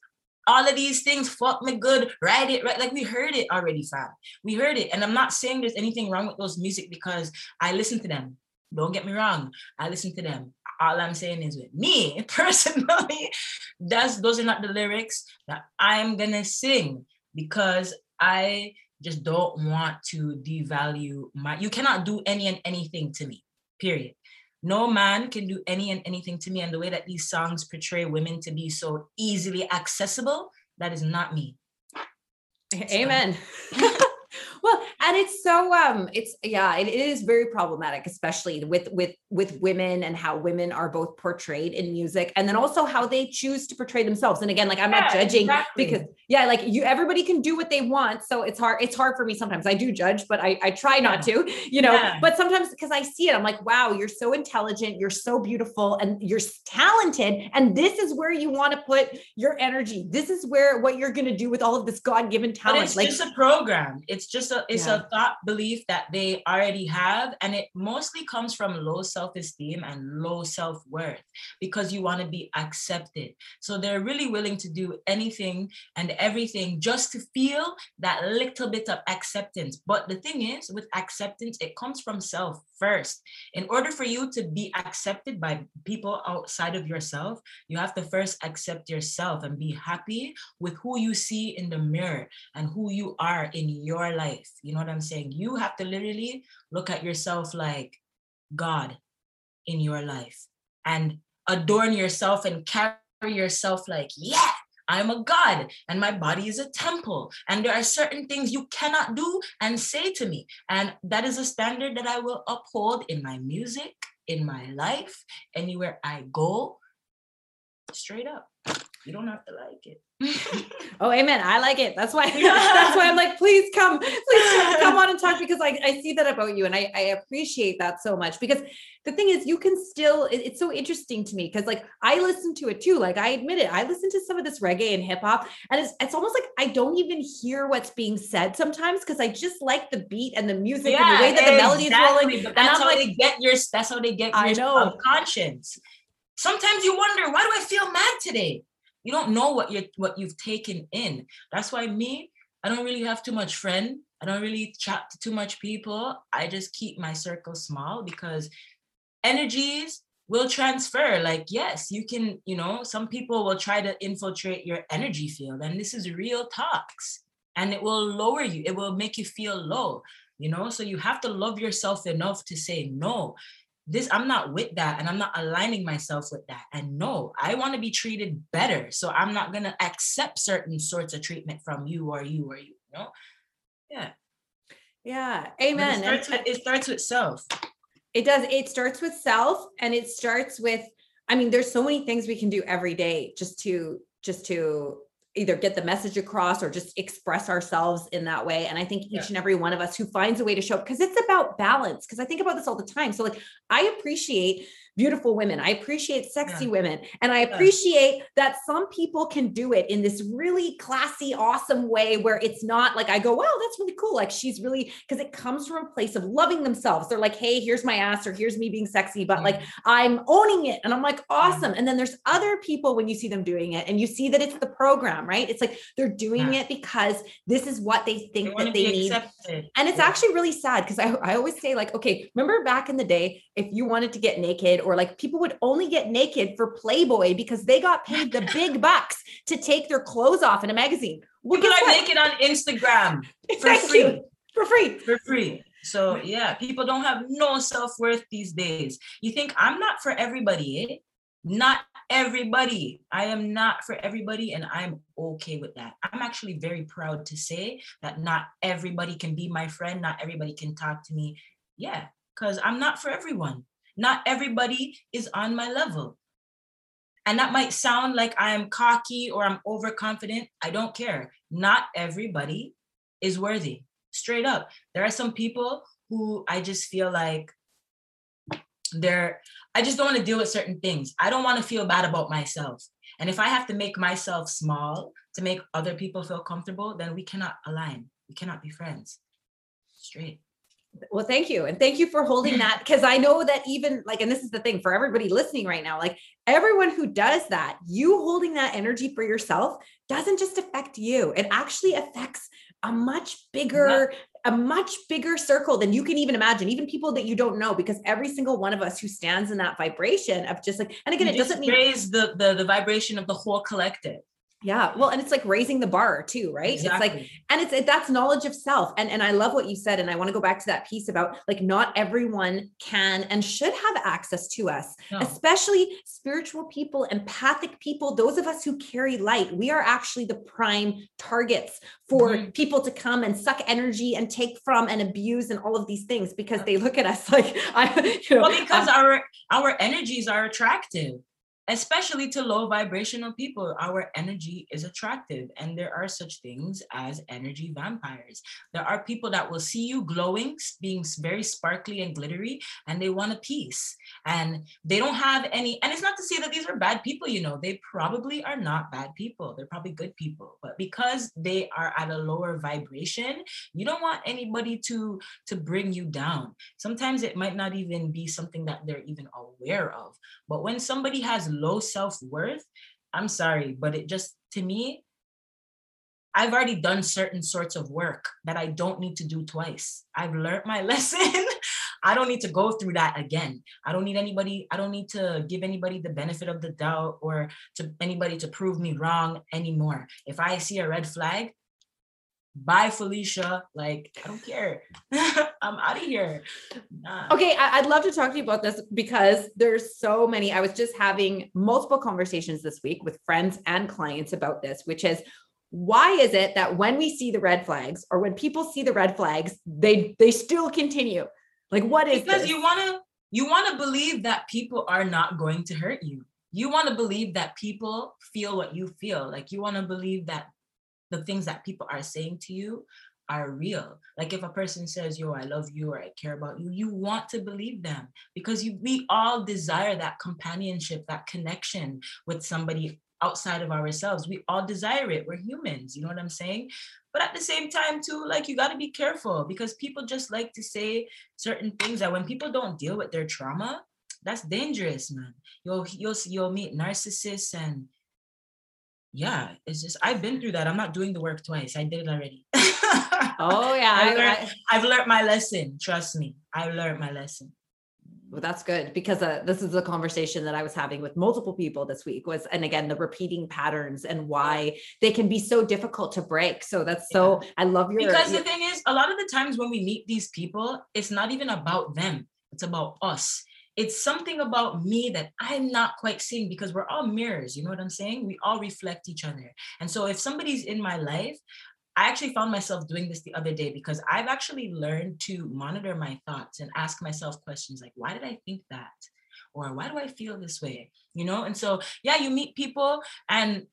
all of these things fuck me good write it right like we heard it already fam we heard it and i'm not saying there's anything wrong with those music because i listen to them don't get me wrong. I listen to them. All I'm saying is with me personally, that's those are not the lyrics that I'm gonna sing because I just don't want to devalue my you cannot do any and anything to me. Period. No man can do any and anything to me. And the way that these songs portray women to be so easily accessible, that is not me. Amen. well, and it's so um it's yeah, it, it is very problematic, especially with with with women and how women are both portrayed in music and then also how they choose to portray themselves. And again, like I'm yeah, not judging exactly. because yeah, like you everybody can do what they want. So it's hard, it's hard for me sometimes. I do judge, but I, I try not to, you know, yeah. but sometimes because I see it, I'm like, wow, you're so intelligent, you're so beautiful, and you're talented. And this is where you want to put your energy. This is where what you're gonna do with all of this God-given talent. But it's like, just a program. It's just a it's yeah. a thought belief that they already have. And it mostly comes from low self-esteem and low self-worth because you want to be accepted. So they're really willing to do anything and everything just to feel that little bit of acceptance. But the thing is, with acceptance, it comes from self first. In order for you to be accepted by people outside of yourself, you have to first accept yourself and be happy with who you see in the mirror and who you are in your life. You know what I'm saying? You have to literally look at yourself like God in your life and adorn yourself and carry yourself like, yeah, I'm a God and my body is a temple. And there are certain things you cannot do and say to me. And that is a standard that I will uphold in my music, in my life, anywhere I go, straight up. You don't have to like it. oh, amen. I like it. That's why that's why I'm like, please come, please come on and talk because I, I see that about you and I, I appreciate that so much because the thing is you can still it, it's so interesting to me because like I listen to it too. Like I admit it, I listen to some of this reggae and hip hop and it's it's almost like I don't even hear what's being said sometimes because I just like the beat and the music yeah, and the way that the melody is rolling. But that's how like, they get your that's how they get your I know. conscience. Sometimes you wonder, why do I feel mad today? You don't know what you what you've taken in. That's why me, I don't really have too much friend. I don't really chat to too much people. I just keep my circle small because energies will transfer. Like, yes, you can, you know, some people will try to infiltrate your energy field, and this is real talks, and it will lower you, it will make you feel low, you know. So you have to love yourself enough to say no this i'm not with that and i'm not aligning myself with that. And no i want to be treated better so i'm not going to accept certain sorts of treatment from you or you or you, you know? Yeah. Yeah amen it starts, with, it starts with self. It does it starts with self and it starts with i mean there's so many things we can do every day just to just to either get the message across or just express ourselves in that way. And I think each yeah. and every one of us who finds a way to show up, because it's about balance. Because I think about this all the time. So, like, I appreciate beautiful women. I appreciate sexy yeah. women. And I appreciate yeah. that some people can do it in this really classy, awesome way where it's not like I go, wow, that's really cool. Like she's really, because it comes from a place of loving themselves. They're like, hey, here's my ass or here's me being sexy, but like I'm owning it. And I'm like, awesome. And then there's other people when you see them doing it and you see that it's the program, right? It's like they're doing yeah. it because this is what they think they that they need. Accepted. And it's actually really sad because I, I always say, like, okay, remember back in the day, if you wanted to get naked or like people would only get naked for Playboy because they got paid the big bucks to take their clothes off in a magazine. Well, people are naked on Instagram for Thank free. You. For free. For free. So yeah, people don't have no self-worth these days. You think I'm not for everybody, eh? Not everybody. I am not for everybody, and I'm okay with that. I'm actually very proud to say that not everybody can be my friend, not everybody can talk to me. Yeah, because I'm not for everyone. Not everybody is on my level. And that might sound like I'm cocky or I'm overconfident. I don't care. Not everybody is worthy. Straight up. There are some people who I just feel like they're, I just don't want to deal with certain things. I don't want to feel bad about myself. And if I have to make myself small to make other people feel comfortable, then we cannot align. We cannot be friends. Straight. Well, thank you. And thank you for holding that because I know that even like, and this is the thing for everybody listening right now, like everyone who does that, you holding that energy for yourself doesn't just affect you, it actually affects a much bigger a much bigger circle than you can even imagine even people that you don't know because every single one of us who stands in that vibration of just like and again you it doesn't mean raise the, the the vibration of the whole collective Yeah. Well, and it's like raising the bar too, right? Exactly. It's like, and it's it, that's knowledge of self. And and I love what you said. And I want to go back to that piece about like not everyone can and should have access to us, no. especially spiritual people, empathic people, those of us who carry light. We are actually the prime targets for mm-hmm. people to come and suck energy and take from and abuse and all of these things because they look at us like I, you know, well, because um, our our energies are attractive especially to low vibrational people our energy is attractive and there are such things as energy vampires. There are people that will see you glowing being very sparkly and glittery and they want a piece. And they don't have any and it's not to say that these are bad people you know they probably are not bad people they're probably good people but because they are at a lower vibration you don't want anybody to to bring you down. Sometimes it might not even be something that they're even aware of but when somebody has low self-worth i'm sorry but it just to me i've already done certain sorts of work that i don't need to do twice. I've learned my lesson. I don't need to go through that again. I don't need anybody i don't need to give anybody the benefit of the doubt or to anybody to prove me wrong anymore. If i see a red flag bye felicia. Like i don't care. I'm out of here. Nah. okay I- would love to talk to you about this because there's so many. I was just having multiple conversations this week with friends and clients about this which is why is it that when we see the red flags or when people see the red flags they they still continue? Like what is because this? you want to you want to believe that people are not going to hurt you. You want to believe that people feel what you feel. Like you want to believe that the things that people are saying to you are real. Like if a person says, "Yo, I love you" or "I care about you," you want to believe them because you we all desire that companionship, that connection with somebody outside of ourselves. We all desire it. We're humans, you know what I'm saying? But at the same time too, like you got to be careful because people just like to say certain things that when people don't deal with their trauma, that's dangerous, man. You'll you'll you'll meet narcissists and yeah, it's just I've been through that. I'm not doing the work twice. I did it already. oh yeah, I've learned, I've learned my lesson. Trust me, I learned my lesson. Well, that's good because uh, this is a conversation that I was having with multiple people this week. Was and again the repeating patterns and why they can be so difficult to break. So that's so yeah. I love your because your, the thing is, a lot of the times when we meet these people, it's not even about them. It's about us it's something about me that I'm not quite seeing because we're all mirrors. You know what I'm saying? We all reflect each other. And so if somebody's in my life, I actually found myself doing this the other day because I've actually learned to monitor my thoughts and ask myself questions like, why did I think that? Or why do I feel this way? You know? And so, yeah, you meet people and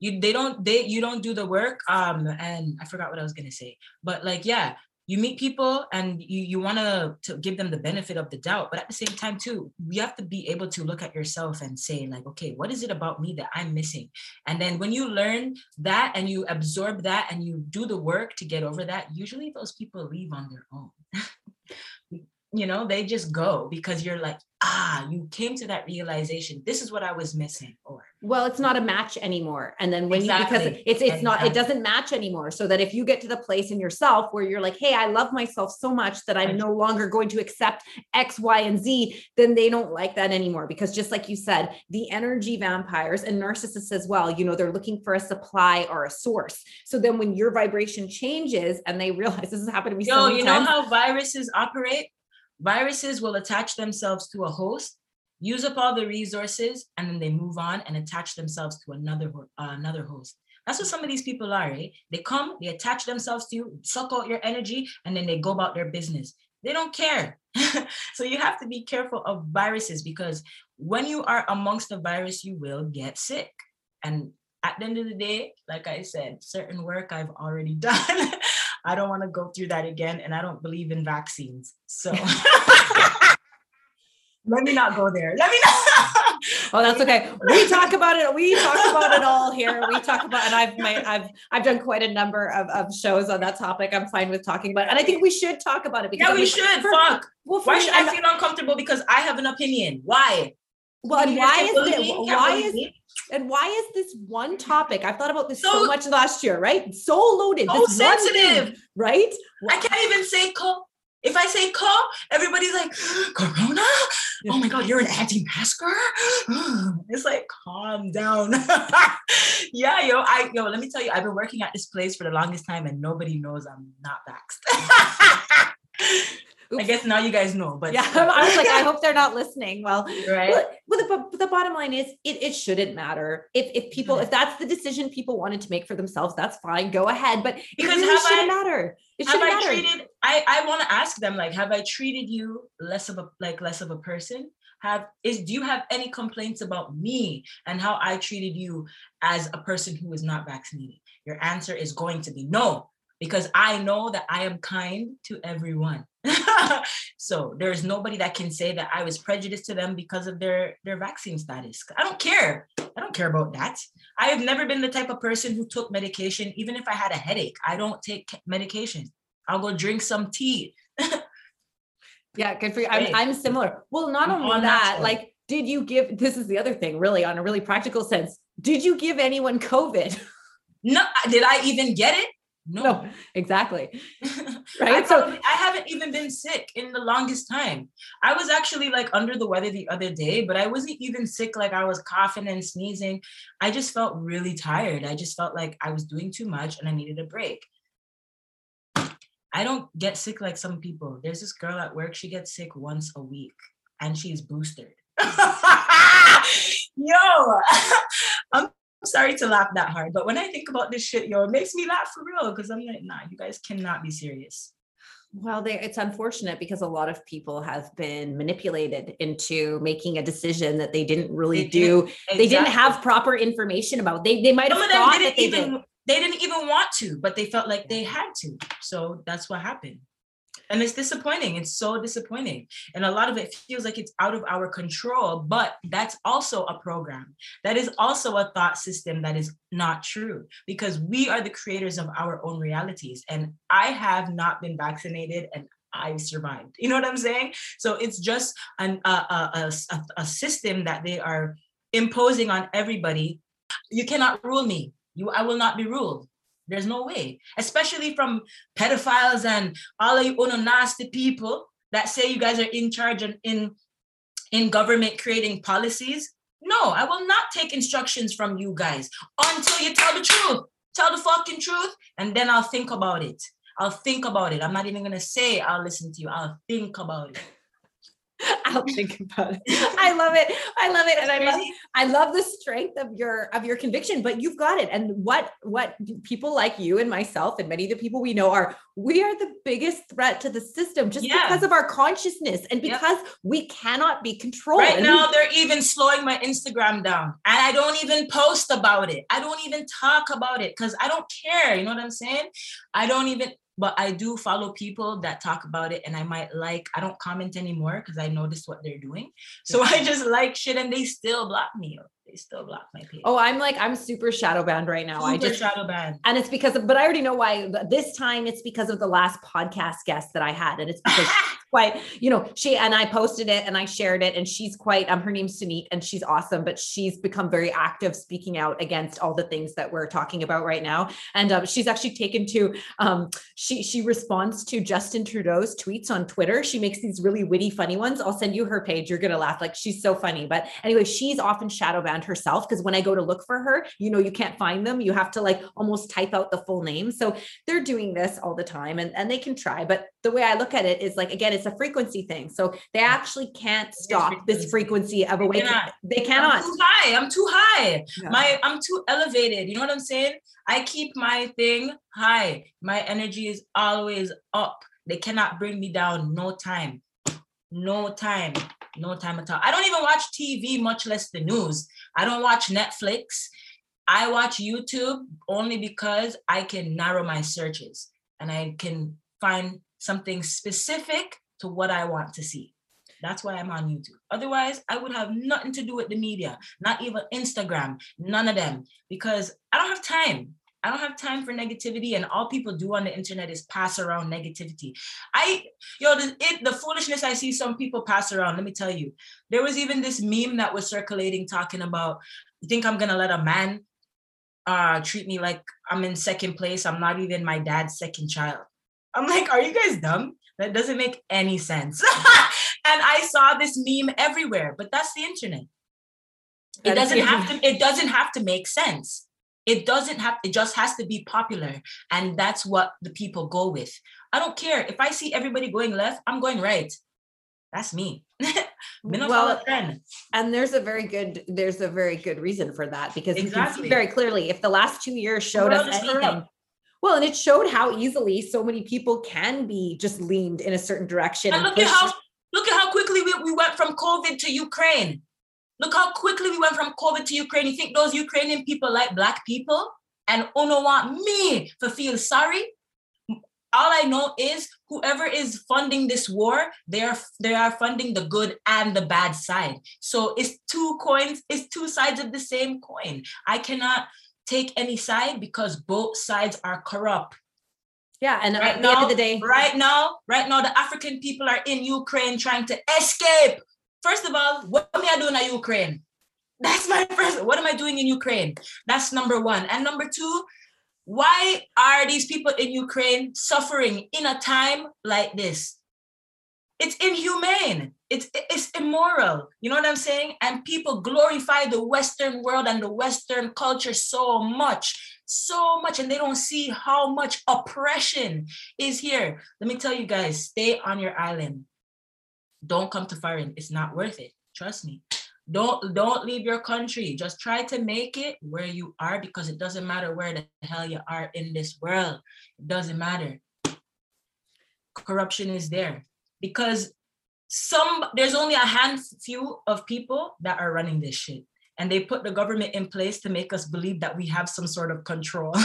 you they don't they you don't do the work um and i forgot what i was to say but like yeah you meet people and you, you want to give them the benefit of the doubt but at the same time too you have to be able to look at yourself and say like okay what is it about me that i'm missing? And then when you learn that and you absorb that and you do the work to get over that usually those people leave on their own. You know they just go because you're like ah you came to that realization. This is what i was missing or well it's not a match anymore. And then when exactly. you because it's it's exactly. not it doesn't match anymore. So that if you get to the place in yourself where you're like hey i love myself so much that i'm no longer going to accept x y and z then they don't like that anymore. Because just like you said the energy vampires and narcissists as well you know they're looking for a supply or a source. So then when your vibration changes and they realize this has happened to me Yo, so you times, know how viruses operate? Viruses will attach themselves to a host, use up all the resources, and then they move on and attach themselves to another uh, another host. That's what some of these people are? They come, they attach themselves to you, suck out your energy, and then they go about their business. They don't care. so you have to be careful of viruses because when you are amongst the virus, you will get sick. And at the end of the day, like I said, certain work I've already done. I don't want to go through that again. And I don't believe in vaccines. So let me not go there. Let me not. oh, that's okay. We talk about it. We talk about it all here. We talk about, and I've my, I've I've done quite a number of, of shows on that topic. I'm fine with talking about, it. and I think we should talk about it. Because yeah, we should. For, Fuck. Well, why should I feel uncomfortable? Because I have an opinion. Why? Well, and why is it? Why is and why is this one topic? I've thought about this so, so much last year, right? So loaded, so sensitive, thing, right? I can't even say co- If I say co, everybody's like, Corona? Oh my God, you're an anti-masker? It's like, calm down. yeah, yo, I yo, let me tell you, I've been working at this place for the longest time and nobody knows I'm not vaxxed. I guess now you guys know, but yeah, I was like, I hope they're not listening. Well, right. Well, well the, the bottom line is it, it shouldn't matter. If if people, Mhm. if that's the decision people wanted to make for themselves, that's fine. Go ahead. But it because really shouldn't I- matter. It have shouldn't I matter. treated I I want to ask them like have I treated you less of a like less of a person? Have is do you have any complaints about me and how I treated you as a person who is not vaccinated? Your answer is going to be no because I know that I am kind to everyone. so there's nobody that can say that I was prejudiced to them because of their their vaccine status. I don't care. I don't care about that. I have never been the type of person who took medication even if I had a headache. I don't take medication. I'll go drink some tea. Yeah, good for you. I'm. I'm similar. Well, not I'm only that, natural. like, did you give this is the other thing, really, on a really practical sense. Did you give anyone COVID? No, did I even get it? No. No, exactly. I, Right. So I haven't even been sick in the longest time. I was actually like under the weather the other day, but I wasn't even sick like I was coughing and sneezing. I just felt really tired. I just felt like I was doing too much and I needed a break. I don't get sick like some people. There's this girl at work, she gets sick once a week and she's boosted. yo, I'm sorry to laugh that hard, but when I think about this shit, yo, it makes me laugh for real because I'm like, nah, you guys cannot be serious. Well, they, it's unfortunate because a lot of people have been manipulated into making a decision that they didn't really They do. didn't- They didn't have proper information about. They they might have thought that didn't they even did. they didn't even want to, but they felt like they had to. So that's what happened. And it's disappointing. It's so disappointing. And a lot of it feels like it's out of our control, but that's also a program. That is also a thought system that is not true because we are the creators of our own realities. And I have not been vaccinated and I survived. You know what I'm saying? So it's just an, a, a, a, a- system that they are imposing on everybody. You cannot rule me. You, I will not be ruled. There's no way, especially from pedophiles and all you other nasty people that say you guys are in charge and in in government creating policies. No, I will not take instructions from you guys until you tell the truth. Tell the fucking truth, and then I'll think about it. I'll think about it. I'm not even gonna say I'll listen to you. I'll think about it. I'll think about it. I love it. I love it, and I love I love the strength of your of your conviction, but you've got it. And what what people like you and myself and many of the people we know are we are the biggest threat to the system just Yeah. because of our consciousness and Yep. because we cannot be controlled. Right now, they're even slowing my Instagram down. And I don't even post about it. I don't even talk about it because I don't care. You know what I'm saying? I don't even, but I do follow people that talk about it. And I might like, I don't comment anymore because I notice what they're doing. So I just like shit and they still block me. They still block my page. Oh, I'm like I'm super shadow banned right now. I Super just shadow ban. and it's because of, but I already know why. This time it's because of the last podcast guest that I had, and it's because quite, you know, she and I posted it and I shared it, and she's quite, um, her name's Sunit, and she's awesome, but she's become very active speaking out against all the things that we're talking about right now. And um, she's actually taken to, um, she she responds to Justin Trudeau's tweets on Twitter. She makes these really witty, funny ones. I'll send you her page. You're gonna laugh. Like she's so funny. But anyway, she's often shadow banned herself because when I go to look for her, you know, you can't find them. You have to like almost type out the full name. So they're doing this all the time and, and they can try. But the way I look at it is like, again, it's a frequency thing. So they mm. actually can't stop this frequency of awakening. They I'm cannot. too high. I'm too high. Yeah. My I'm too elevated. You know what I'm saying? I keep my thing high. My energy is always up. They cannot bring me down. No time. No time. No time at all. I don't even watch TV, much less the news. I don't watch Netflix. I watch YouTube only because I can narrow my searches and I can find something specific to what I want to see. That's why I'm on YouTube. Otherwise, I would have nothing to do with the media, not even Instagram, none of them, because I don't have time. I don't have time for negativity, and all people do on the internet is pass around negativity. I, yo, the, it, the foolishness I see some people pass around. Let me tell you, there was even this meme that was circulating talking about, you think I'm gonna let a man uh treat me like I'm in second place? I'm not even my dad's second child. I'm like, are you guys dumb? That doesn't make any sense. and I saw this meme everywhere, but that's the internet. It doesn't have to, it doesn't have to make sense. It doesn't have, it just has to be popular. And that's what the people go with. I don't care. If I see everybody going left, I'm going right. That's me. well, and there's a very good there's a very good reason for that because exactly. you can see very clearly if the last two years showed us anything well, and it showed how easily so many people can be just leaned in a certain direction. And, and look at how look at how quickly we, we went from COVID to Ukraine. Look how quickly we went from COVID to Ukraine. You think those Ukrainian people like black people and Uno want me to feel sorry? All I know is whoever is funding this war, they are they are funding the good and the bad side. So it's two coins, it's two sides of the same coin. I cannot take any side because both sides are corrupt. Yeah, and uh, right at the now, end of the day, right now, right now, the African people are in Ukraine trying to escape. First of all, what am I doing in Ukraine? That's my first. What am I doing in Ukraine? That's number one. And number two, why are these people in Ukraine suffering in a time like this? It's inhumane. It's it's immoral. You know what I'm saying? And people glorify the Western world and the Western culture so much, so much, and they don't see how much oppression is here. Let me tell you guys, stay on your island. Don't come to foreign. It's not worth it. Trust me. Don't don't leave your country. Just try to make it where you are because it doesn't matter where the hell you are in this world. It doesn't matter. Corruption is there because some there's only a handful of people that are running this shit. And they put the government in place to make us believe that we have some sort of control.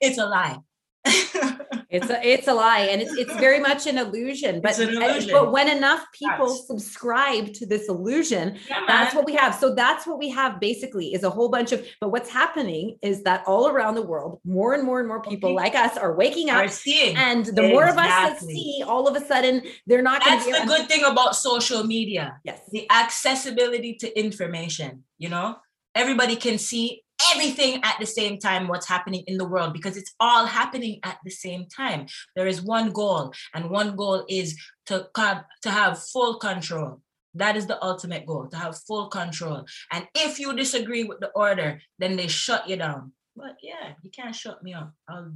It's a lie it's a it's a lie and it's, it's very much an illusion but an illusion. but when enough people yes. subscribe to this illusion yeah, that's what we have so that's what we have basically is a whole bunch of but what's happening is that all around the world more and more and more people okay. like us are waking up are seeing. and the exactly. more of us that see all of a sudden they're not that's the good thing about social media yes the accessibility to information you know everybody can see everything at the same time what's happening in the world because it's all happening at the same time. There is one goal and one goal is to to have full control. That is the ultimate goal to have full control. And if you disagree with the order then they shut you down. But yeah you can't shut me up. I'll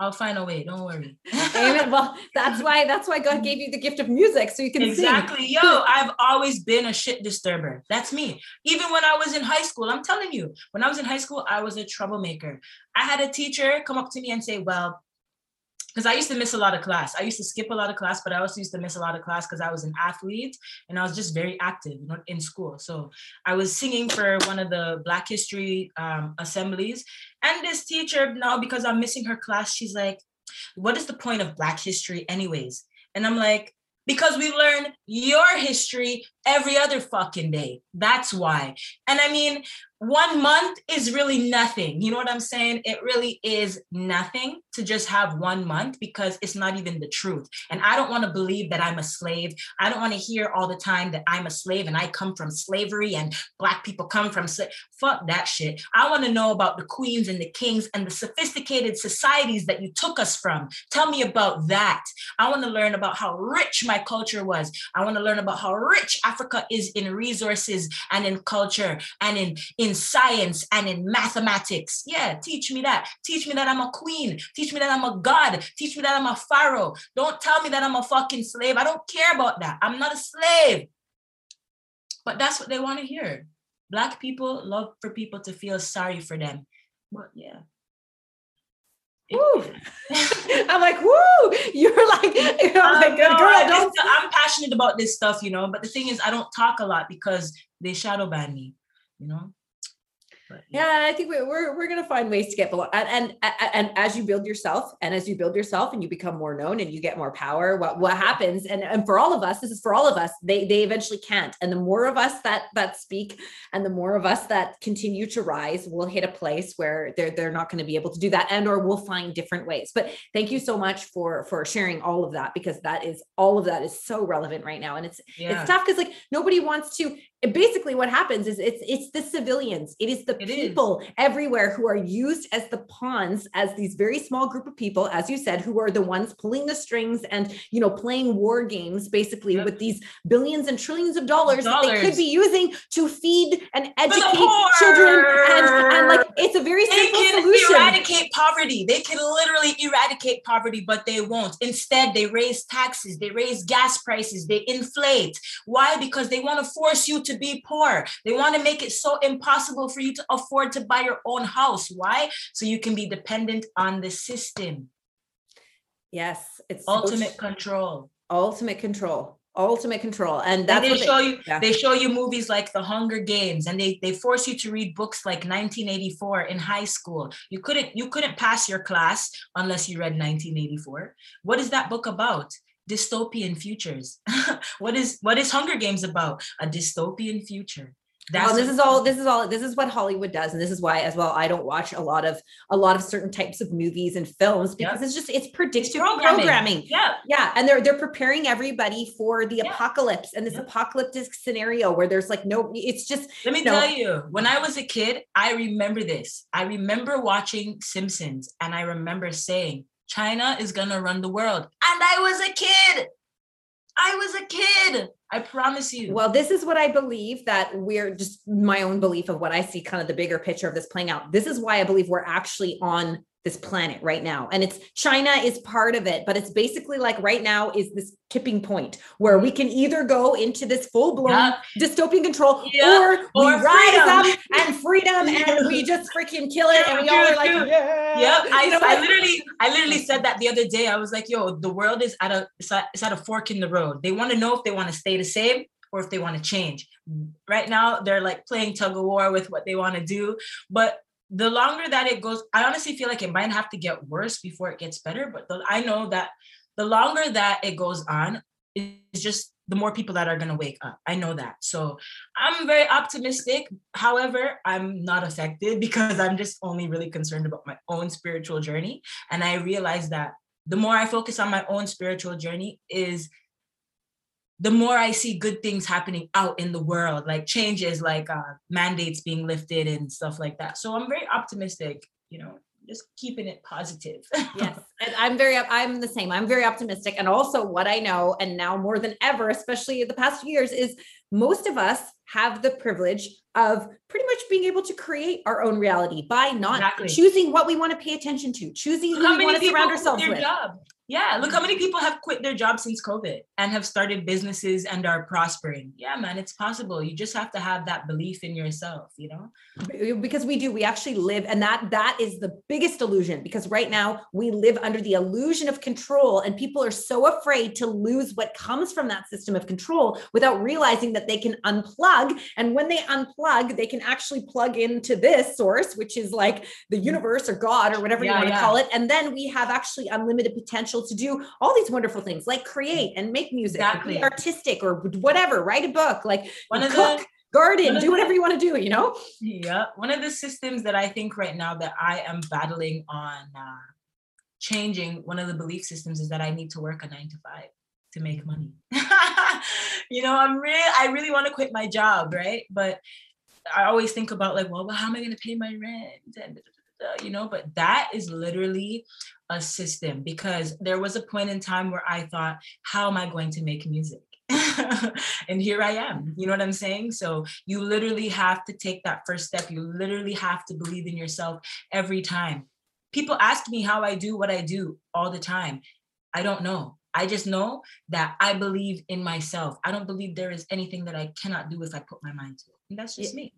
I'll find a way. Don't worry. Amen. Well, that's why that's why God gave you the gift of music so you can exactly. Sing. Yo, I've always been a shit disturber. That's me. Even when I was in high school, I'm telling you, when I was in high school, I was a troublemaker. I had a teacher come up to me and say, "Well, because I used to miss a lot of class. I used to skip a lot of class, but I also used to miss a lot of class because I was an athlete and I was just very active in school. So I was singing for one of the Black History um, assemblies. And this teacher, now because I'm missing her class, she's like, What is the point of Black history, anyways? And I'm like, because we learn your history every other fucking day. That's why. And I mean, one month is really nothing. You know what I'm saying? It really is nothing to just have one month because it's not even the truth. And I don't want to believe that I'm a slave. I don't want to hear all the time that I'm a slave and I come from slavery and black people come from fuck that shit. I want to know about the queens and the kings and the sophisticated societies that you took us from. Tell me about that. I want to learn about how rich my culture was. I want to learn about how rich Africa is in resources and in culture and in in science and in mathematics. Yeah, teach me that. Teach me that I'm a queen. Teach me that I'm a god. Teach me that I'm a pharaoh. Don't tell me that I'm a fucking slave. I don't care about that. I'm not a slave. But that's what they want to hear. Black people love for people to feel sorry for them. But yeah. Woo. I'm like, woo! You're like, you know, like no, girl. I'm passionate about this stuff, you know. But the thing is, I don't talk a lot because they shadow ban me, you know. But, yeah. yeah, I think we, we're we're gonna find ways to get below. And, and and as you build yourself, and as you build yourself, and you become more known, and you get more power, what what happens? And and for all of us, this is for all of us. They they eventually can't. And the more of us that that speak, and the more of us that continue to rise, we'll hit a place where they're they're not going to be able to do that, and or we'll find different ways. But thank you so much for for sharing all of that because that is all of that is so relevant right now, and it's yeah. it's tough because like nobody wants to basically what happens is it's it's the civilians it is the It people everywhere who are used as the pawns as these very small group of people as you said who are the ones pulling the strings and you know playing war games basically Yep. with these billions and trillions of dollars, that they could be using to feed and educate children and, and like it's a very They simple can solution eradicate poverty. They can literally eradicate poverty, but they won't. Instead, they raise taxes, they raise gas prices, they inflate. Why? Because they want to force you to be poor. They want to make it so impossible for you to afford to buy your own house. Why? So you can be dependent on the system. yes it's Ultimate tr- control. ultimate control ultimate control and And that's they what they- show you yeah. they show you movies like The Hunger Games and they they force you to read books like 1984 in high school. You couldn't you couldn't pass your class unless you read 1984. What is that book about? Dystopian futures. what is what is Hunger Games about? A dystopian future. well, this is all this is all this is what hollywood does and this is why as well i don't watch a lot of a lot of certain types of movies and films because it's just it's predictive programming. programming. yeah. Yeah, and they're they're preparing everybody for the Yeah. apocalypse and this Yeah. apocalyptic scenario where there's like no it's just Let me No. tell you, when I was a kid, I remember this. I remember watching Simpsons and I remember saying, China is gonna run the world. And I was a kid. I was a kid. I promise you. well this is what I believe that we're just my own belief of what I see kind of the bigger picture of this playing out. This is why I believe we're actually on this planet right now and it's China is part of it but it's basically like right now is this tipping point where we can either go into this full blown Yeah. dystopian control Yeah, or, we or rise up and freedom and we just freaking kill it and we all are like yeah Yep, I, You know I literally, I literally said that the other day. I was like, "Yo, the world is at a, it's at, it's at a fork in the road. They want to know if they want to stay the same or if they want to change. Right now, they're like playing tug of war with what they want to do. But the longer that it goes, I honestly feel like it might have to get worse before it gets better. But the, I know that the longer that it goes on, it's just the more people that are going to wake up. I know that. So I'm very optimistic. However, I'm not affected because I'm just only really concerned about my own spiritual journey. And I realize that the more I focus on my own spiritual journey is the more I see good things happening out in the world, like changes, like uh, mandates being lifted and stuff like that. So I'm very optimistic, you know, just keeping it positive. yes i'm very i'm the same i'm very optimistic and also what i know and now more than ever especially the past few years is most of us have the privilege of pretty much being able to create our own reality by not Exactly. choosing what we want to pay attention to choosing who how we want to surround ourselves with job. Yeah, look how many people have quit their job since COVID and have started businesses and are prospering. Yeah, man, it's possible. You just have to have that belief in yourself, you know? Because we do we actually live and that that is the biggest illusion because right now we live under the illusion of control and people are so afraid to lose what comes from that system of control without realizing that they can unplug and when they unplug they can actually plug into this source which is like the universe or god or whatever you want to yeah. call it and then we have actually unlimited potential to do all these wonderful things like create and make music Exactly. be artistic or whatever write a book like One of cook the garden do the- whatever you want to do you know yeah, one of the systems that I think right now that I am battling on uh, changing, one of the belief systems is that I need to work a nine to five to make money. you know, I'm real I really want to quit my job, right? But I always think about like, well, well how am I going to pay my rent? And you know, but that is literally a system because there was a point in time where I thought, how am I going to make music? and here I am. You know what I'm saying? So you literally have to take that first step. You literally have to believe in yourself every time. People ask me how I do what I do all the time. I don't know. I just know that I believe in myself. I don't believe there is anything that I cannot do if I put my mind to it. And that's just me.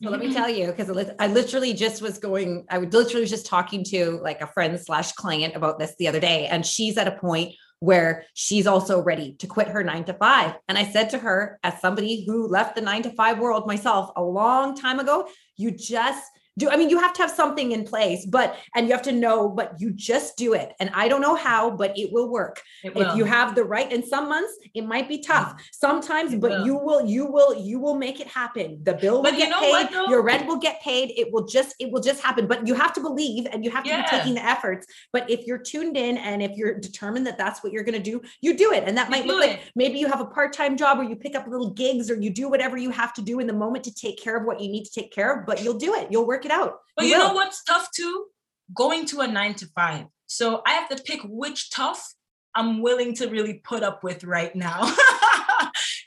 So let me mm-hmm. tell you, because I literally just was going, I would literally was just talking to like a friend slash client about this the other day. And she's at a point where she's also ready to quit her nine to five. And I said to her, as somebody who left the nine to five world myself a long time ago, you just do i mean you have to have something in place but and you have to know but you just do it and i don't know how but it will work it will. if you have the right in some months it might be tough mm. sometimes it but will. you will you will you will make it happen the bill will but get paid what, your rent will get paid it will just it will just happen but you have to believe and you have to yeah. be taking the efforts but if you're tuned in and if you're determined that that's what you're going to do you do it and that you might look it. like maybe you have a part-time job or you pick up little gigs or you do whatever you have to do in the moment to take care of what you need to take care of but you'll do it you'll work it out but you, you know what's tough too? Going to a nine to five. So I have to pick which tough I'm willing to really put up with right now.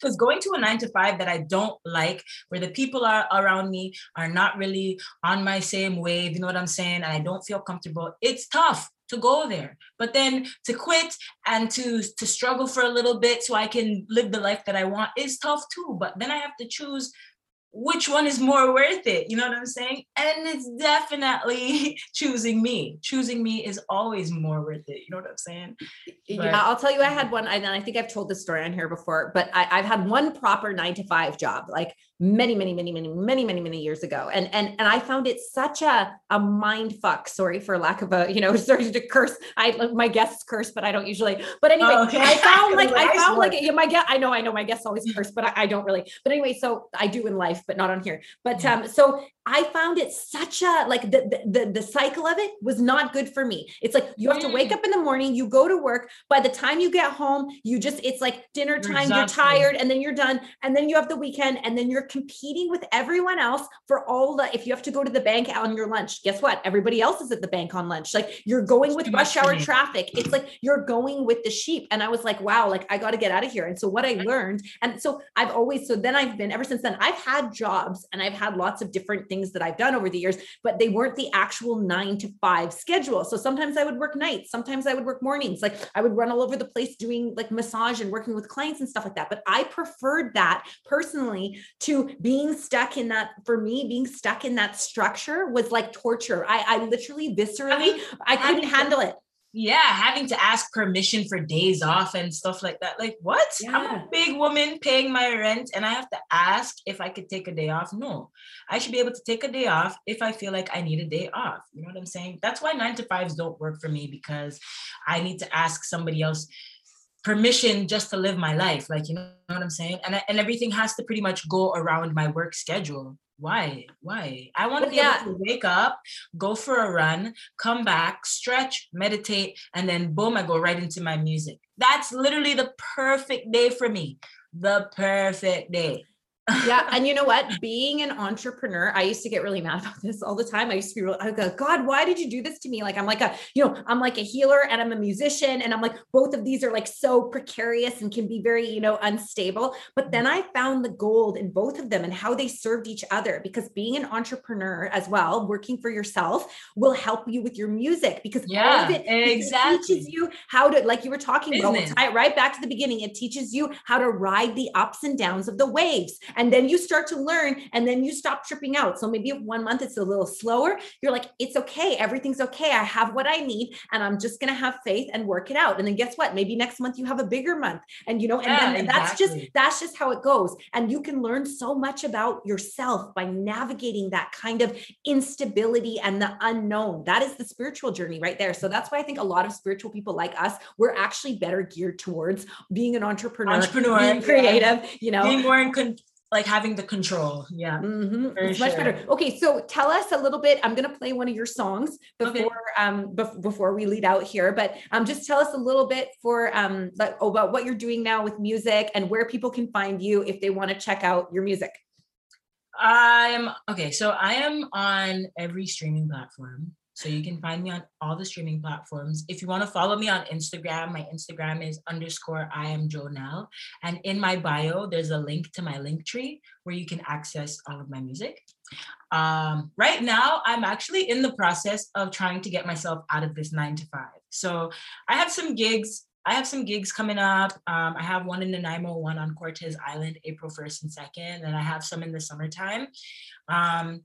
Because going to a nine to five that I don't like, where the people are around me are not really on my same wave, you know what I'm saying? And I don't feel comfortable, it's tough to go there. But then to quit and to to struggle for a little bit so I can live the life that I want is tough too. But then I have to choose which one is more worth it? You know what I'm saying? And it's definitely choosing me. Choosing me is always more worth it. You know what I'm saying? But, yeah, I'll tell you, I had one, and I think I've told this story on here before, but I, I've had one proper nine to five job. Like many many many many many many many years ago and and and i found it such a a mind fuck sorry for lack of a you know sorry to curse i my guests curse but i don't usually but anyway oh, okay. i found like i found like yeah, my guest i know i know my guests always curse but I, I, don't really but anyway so i do in life but not on here but um so I found it such a like the, the the cycle of it was not good for me. It's like you have to wake mm. up in the morning, you go to work. By the time you get home, you just it's like dinner time. You're, you're tired, and then you're done, and then you have the weekend, and then you're competing with everyone else for all the. If you have to go to the bank on your lunch, guess what? Everybody else is at the bank on lunch. Like you're going with rush hour traffic. It's like you're going with the sheep. And I was like, wow, like I got to get out of here. And so what I learned, and so I've always so then I've been ever since then. I've had jobs, and I've had lots of different things that I've done over the years, but they weren't the actual nine to five schedule. So sometimes I would work nights, sometimes I would work mornings. Like I would run all over the place doing like massage and working with clients and stuff like that. But I preferred that personally to being stuck in that, for me, being stuck in that structure was like torture. I, I literally viscerally, uh-huh. I, mean, I couldn't handle it. Yeah having to ask permission for days off and stuff like that. Like what? Yeah. i'm a big woman paying my rent and i have to ask if i could take a day off? No. I should be able to take a day off if i feel like i need a day off. You know what i'm saying? That's why nine to fives don't work for me because i need to ask somebody else permission just to live my life like you know what i'm saying? And, and everything has to pretty much go around my work schedule. Why? Why? I want to be yeah. able to wake up go for a run come back stretch meditate and then boom i go right into my music. That's literally the perfect day for me. The perfect day yeah. And you know what? Being an entrepreneur, I used to get really mad about this all the time. I used to be real, I go, God, why did you do this to me? Like, I'm like a, you know, I'm like a healer and I'm a musician. And I'm like, both of these are like so precarious and can be very, you know, unstable. But then I found the gold in both of them and how they served each other because being an entrepreneur as well, working for yourself will help you with your music because yeah, it, exactly. it teaches you how to, like you were talking Business. about, we'll tie it right back to the beginning. It teaches you how to ride the ups and downs of the waves and then you start to learn and then you stop tripping out. So maybe one month it's a little slower, you're like, it's okay. Everything's okay. I have what I need and I'm just going to have faith and work it out. And then guess what? Maybe next month you have a bigger month and you know, and yeah, then exactly. that's just, that's just how it goes. And you can learn so much about yourself by navigating that kind of instability and the unknown. That is the spiritual journey right there. So that's why I think a lot of spiritual people like us, we're actually better geared towards being an entrepreneur, entrepreneur being creative, yeah. you know, being more in con- like having the control. Yeah. Mm-hmm. It's sure. much better. Okay. So tell us a little bit. I'm going to play one of your songs before, okay. um, be- before we lead out here, but, um, just tell us a little bit for, um, like, about what you're doing now with music and where people can find you if they want to check out your music. I'm okay. So I am on every streaming platform. So you can find me on all the streaming platforms. If you want to follow me on Instagram, my Instagram is underscore I am Jonelle. And in my bio, there's a link to my link tree where you can access all of my music. Um, right now, I'm actually in the process of trying to get myself out of this nine to five. So I have some gigs. I have some gigs coming up. Um, I have one in Nanaimo, one on Cortez Island, April 1st and 2nd, and I have some in the summertime. Um,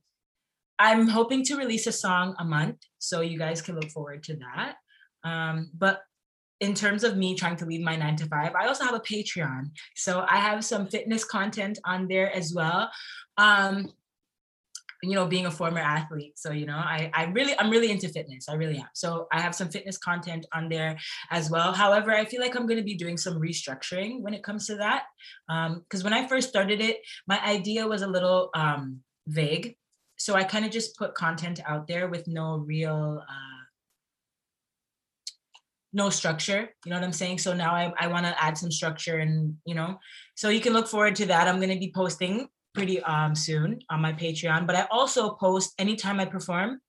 I'm hoping to release a song a month, so you guys can look forward to that. Um, but in terms of me trying to leave my nine to five, I also have a Patreon. So I have some fitness content on there as well. Um, you know, being a former athlete. So, you know, I, I really, I'm really into fitness. I really am. So I have some fitness content on there as well. However, I feel like I'm going to be doing some restructuring when it comes to that. Because um, when I first started it, my idea was a little um, vague. So I kind of just put content out there with no real, uh, no structure you know what i'm saying? So now i, I want to add some structure and you know so you can look forward to that. I'm going to be posting pretty um soon on my patreon but i also post anytime i perform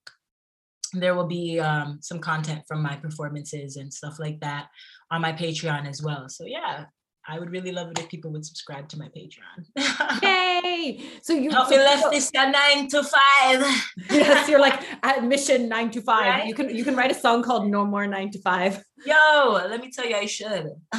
there will be um, some content from my performances and stuff like that on my patreon as well. So yeah I would really love it if people would subscribe to my Patreon. Yay! So you help me left this guy nine to five. yes, you're like at mission nine to five. Right? You can you can write a song called No More Nine to Five. Yo, let me tell you, I should.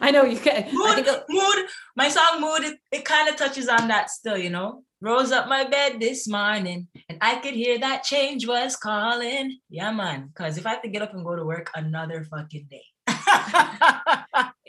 I know you can. Mood, mood. My song "Mood" it, it kind of touches on that still, you know. Rose up my bed this morning and I could hear that change was calling. Yeah, man. Because if I have to get up and go to work another fucking day,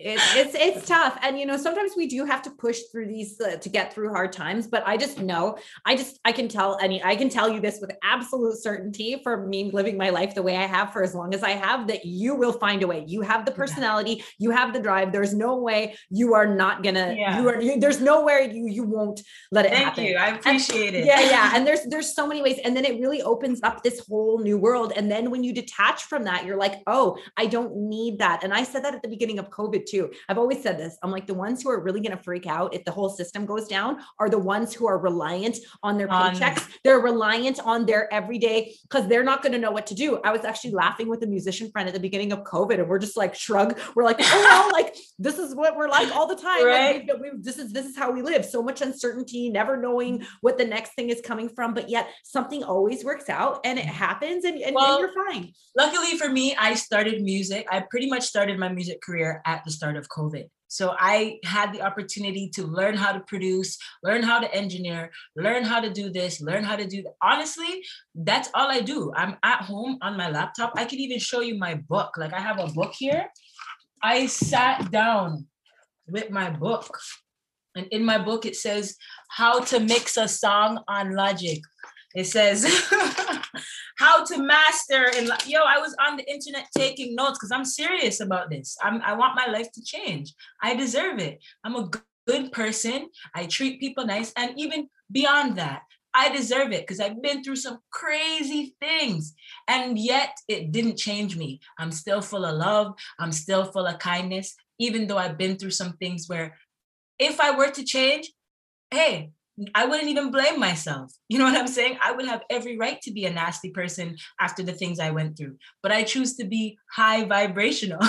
it's it's it's tough. And you know sometimes we do have to push through these uh, to get through hard times but i just know i just i can tell any i can tell you this with absolute certainty for me living my life the way i have for as long as i have that you will find a way. You have the personality you have the drive. There's no way you are not gonna yeah. you are you, there's nowhere you you won't let it thank happen. you. I appreciate and, it. yeah yeah. And there's there's so many ways. And then it really opens up this whole new world. And then when you detach from that you're like oh i don't need that. And i said that at the beginning of covid too. I've always said this i'm like the ones who are really going to freak out if the whole system goes down are the ones who are reliant on their paychecks. Um, they're reliant on their everyday because they're not going to know what to do. I was actually laughing with a musician friend at the beginning of covid and we're just like shrug. We're like oh well like this is what we're like all the time right. like, we, we, this is this is how we live. So much uncertainty never knowing what the next thing is coming from but yet something always works out and it happens and, and, well, and you're fine. luckily for me i started music i pretty much started my music career at the start of COVID. So I had the opportunity to learn how to produce, learn how to engineer, learn how to do this, learn how to do that. Honestly, that's all I do. I'm at home on my laptop. I could even show you my book. Like I have a book here. I sat down with my book. And in my book, it says how to mix a song on Logic. It says how to master and yo, I was on the internet taking notes because I'm serious about this. I'm I want my life to change. I deserve it. I'm a good person. I treat people nice, and even beyond that, I deserve it because I've been through some crazy things. And yet it didn't change me. I'm still full of love. I'm still full of kindness, even though I've been through some things where if I were to change, hey, I wouldn't even blame myself. You know what I'm saying? I would have every right to be a nasty person after the things I went through, but I choose to be high vibrational.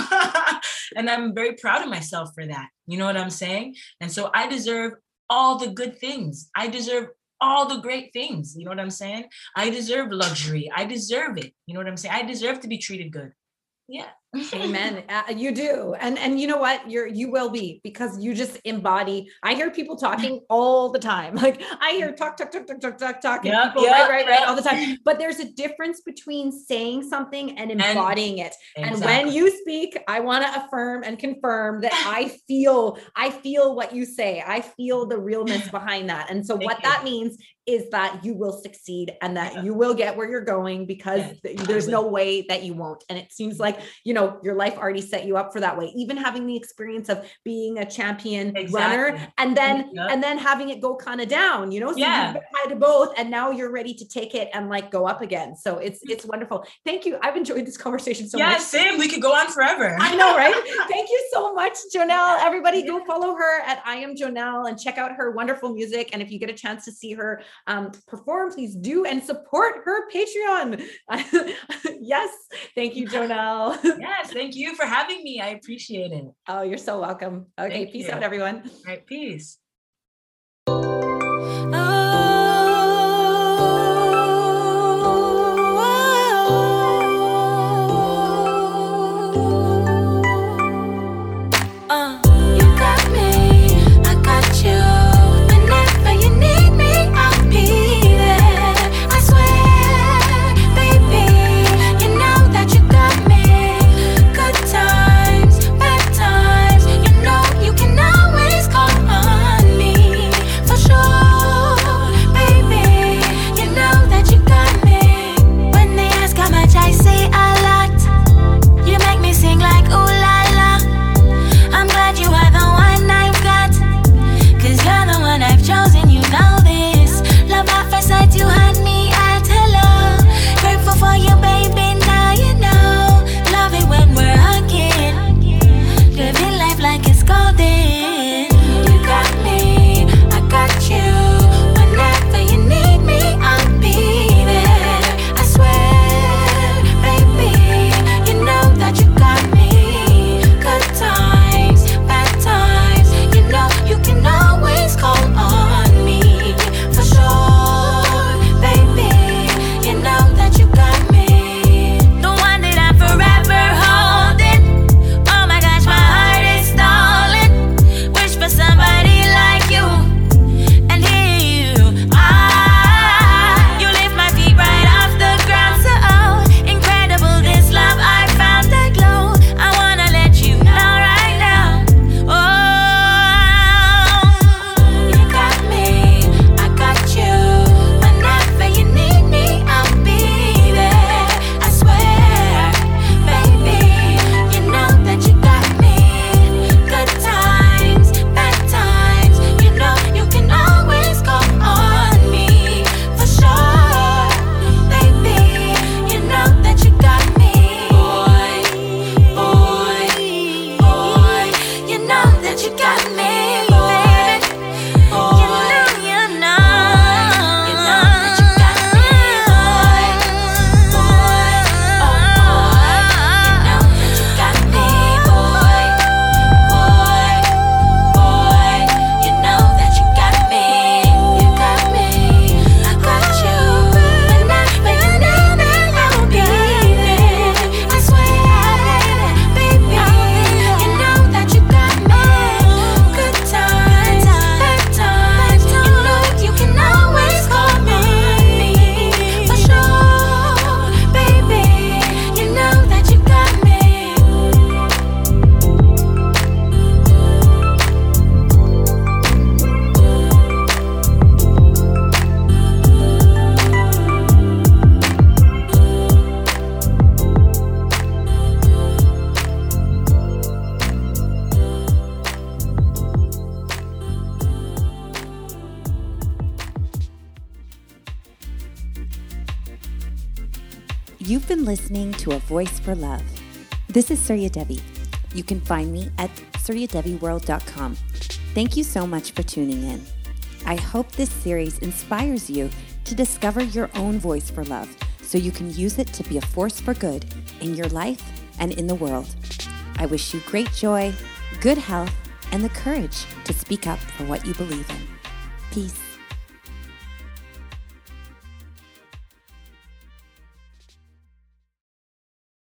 and I'm very proud of myself for that. You know what I'm saying? And so I deserve all the good things. I deserve all the great things. You know what I'm saying? I deserve luxury. I deserve it. You know what I'm saying? I deserve to be treated good. Yeah. Amen. Uh, you do. And and you know what? You're you will be because you just embody. I hear people talking all the time. Like I hear talk talk talk talk talk talk talk yep, people yep, right right right all the time. But there's a difference between saying something and embodying and, it. Exactly. And when you speak, I want to affirm and confirm that I feel I feel what you say. I feel the realness behind that. And so Thank what you. that means is that you will succeed and that yeah. you will get where you're going because yeah, there's no way that you won't. And it seems like, you know, your life already set you up for that way. Even having the experience of being a champion exactly. runner and then and then having it go kind of down, you know, so yeah. you've had both and now you're ready to take it and like go up again. So it's it's wonderful. Thank you. I've enjoyed this conversation so yeah, much. Yeah, same. We could go on forever. I know, right? Thank you so much, Jonelle. Everybody go follow her at I am Jonelle and check out her wonderful music. And if you get a chance to see her um, perform, please do and support her Patreon. yes. Thank you, Jonelle. Yes, thank you for having me. I appreciate it. Oh, you're so welcome. Okay, thank peace you. out, everyone. All right, peace. You've Surya Devi. You can find me at suryadeviworld.com. Thank you so much for tuning in. I hope this series inspires you to discover your own voice for love so you can use it to be a force for good in your life and in the world. I wish you great joy, good health, and the courage to speak up for what you believe in. Peace.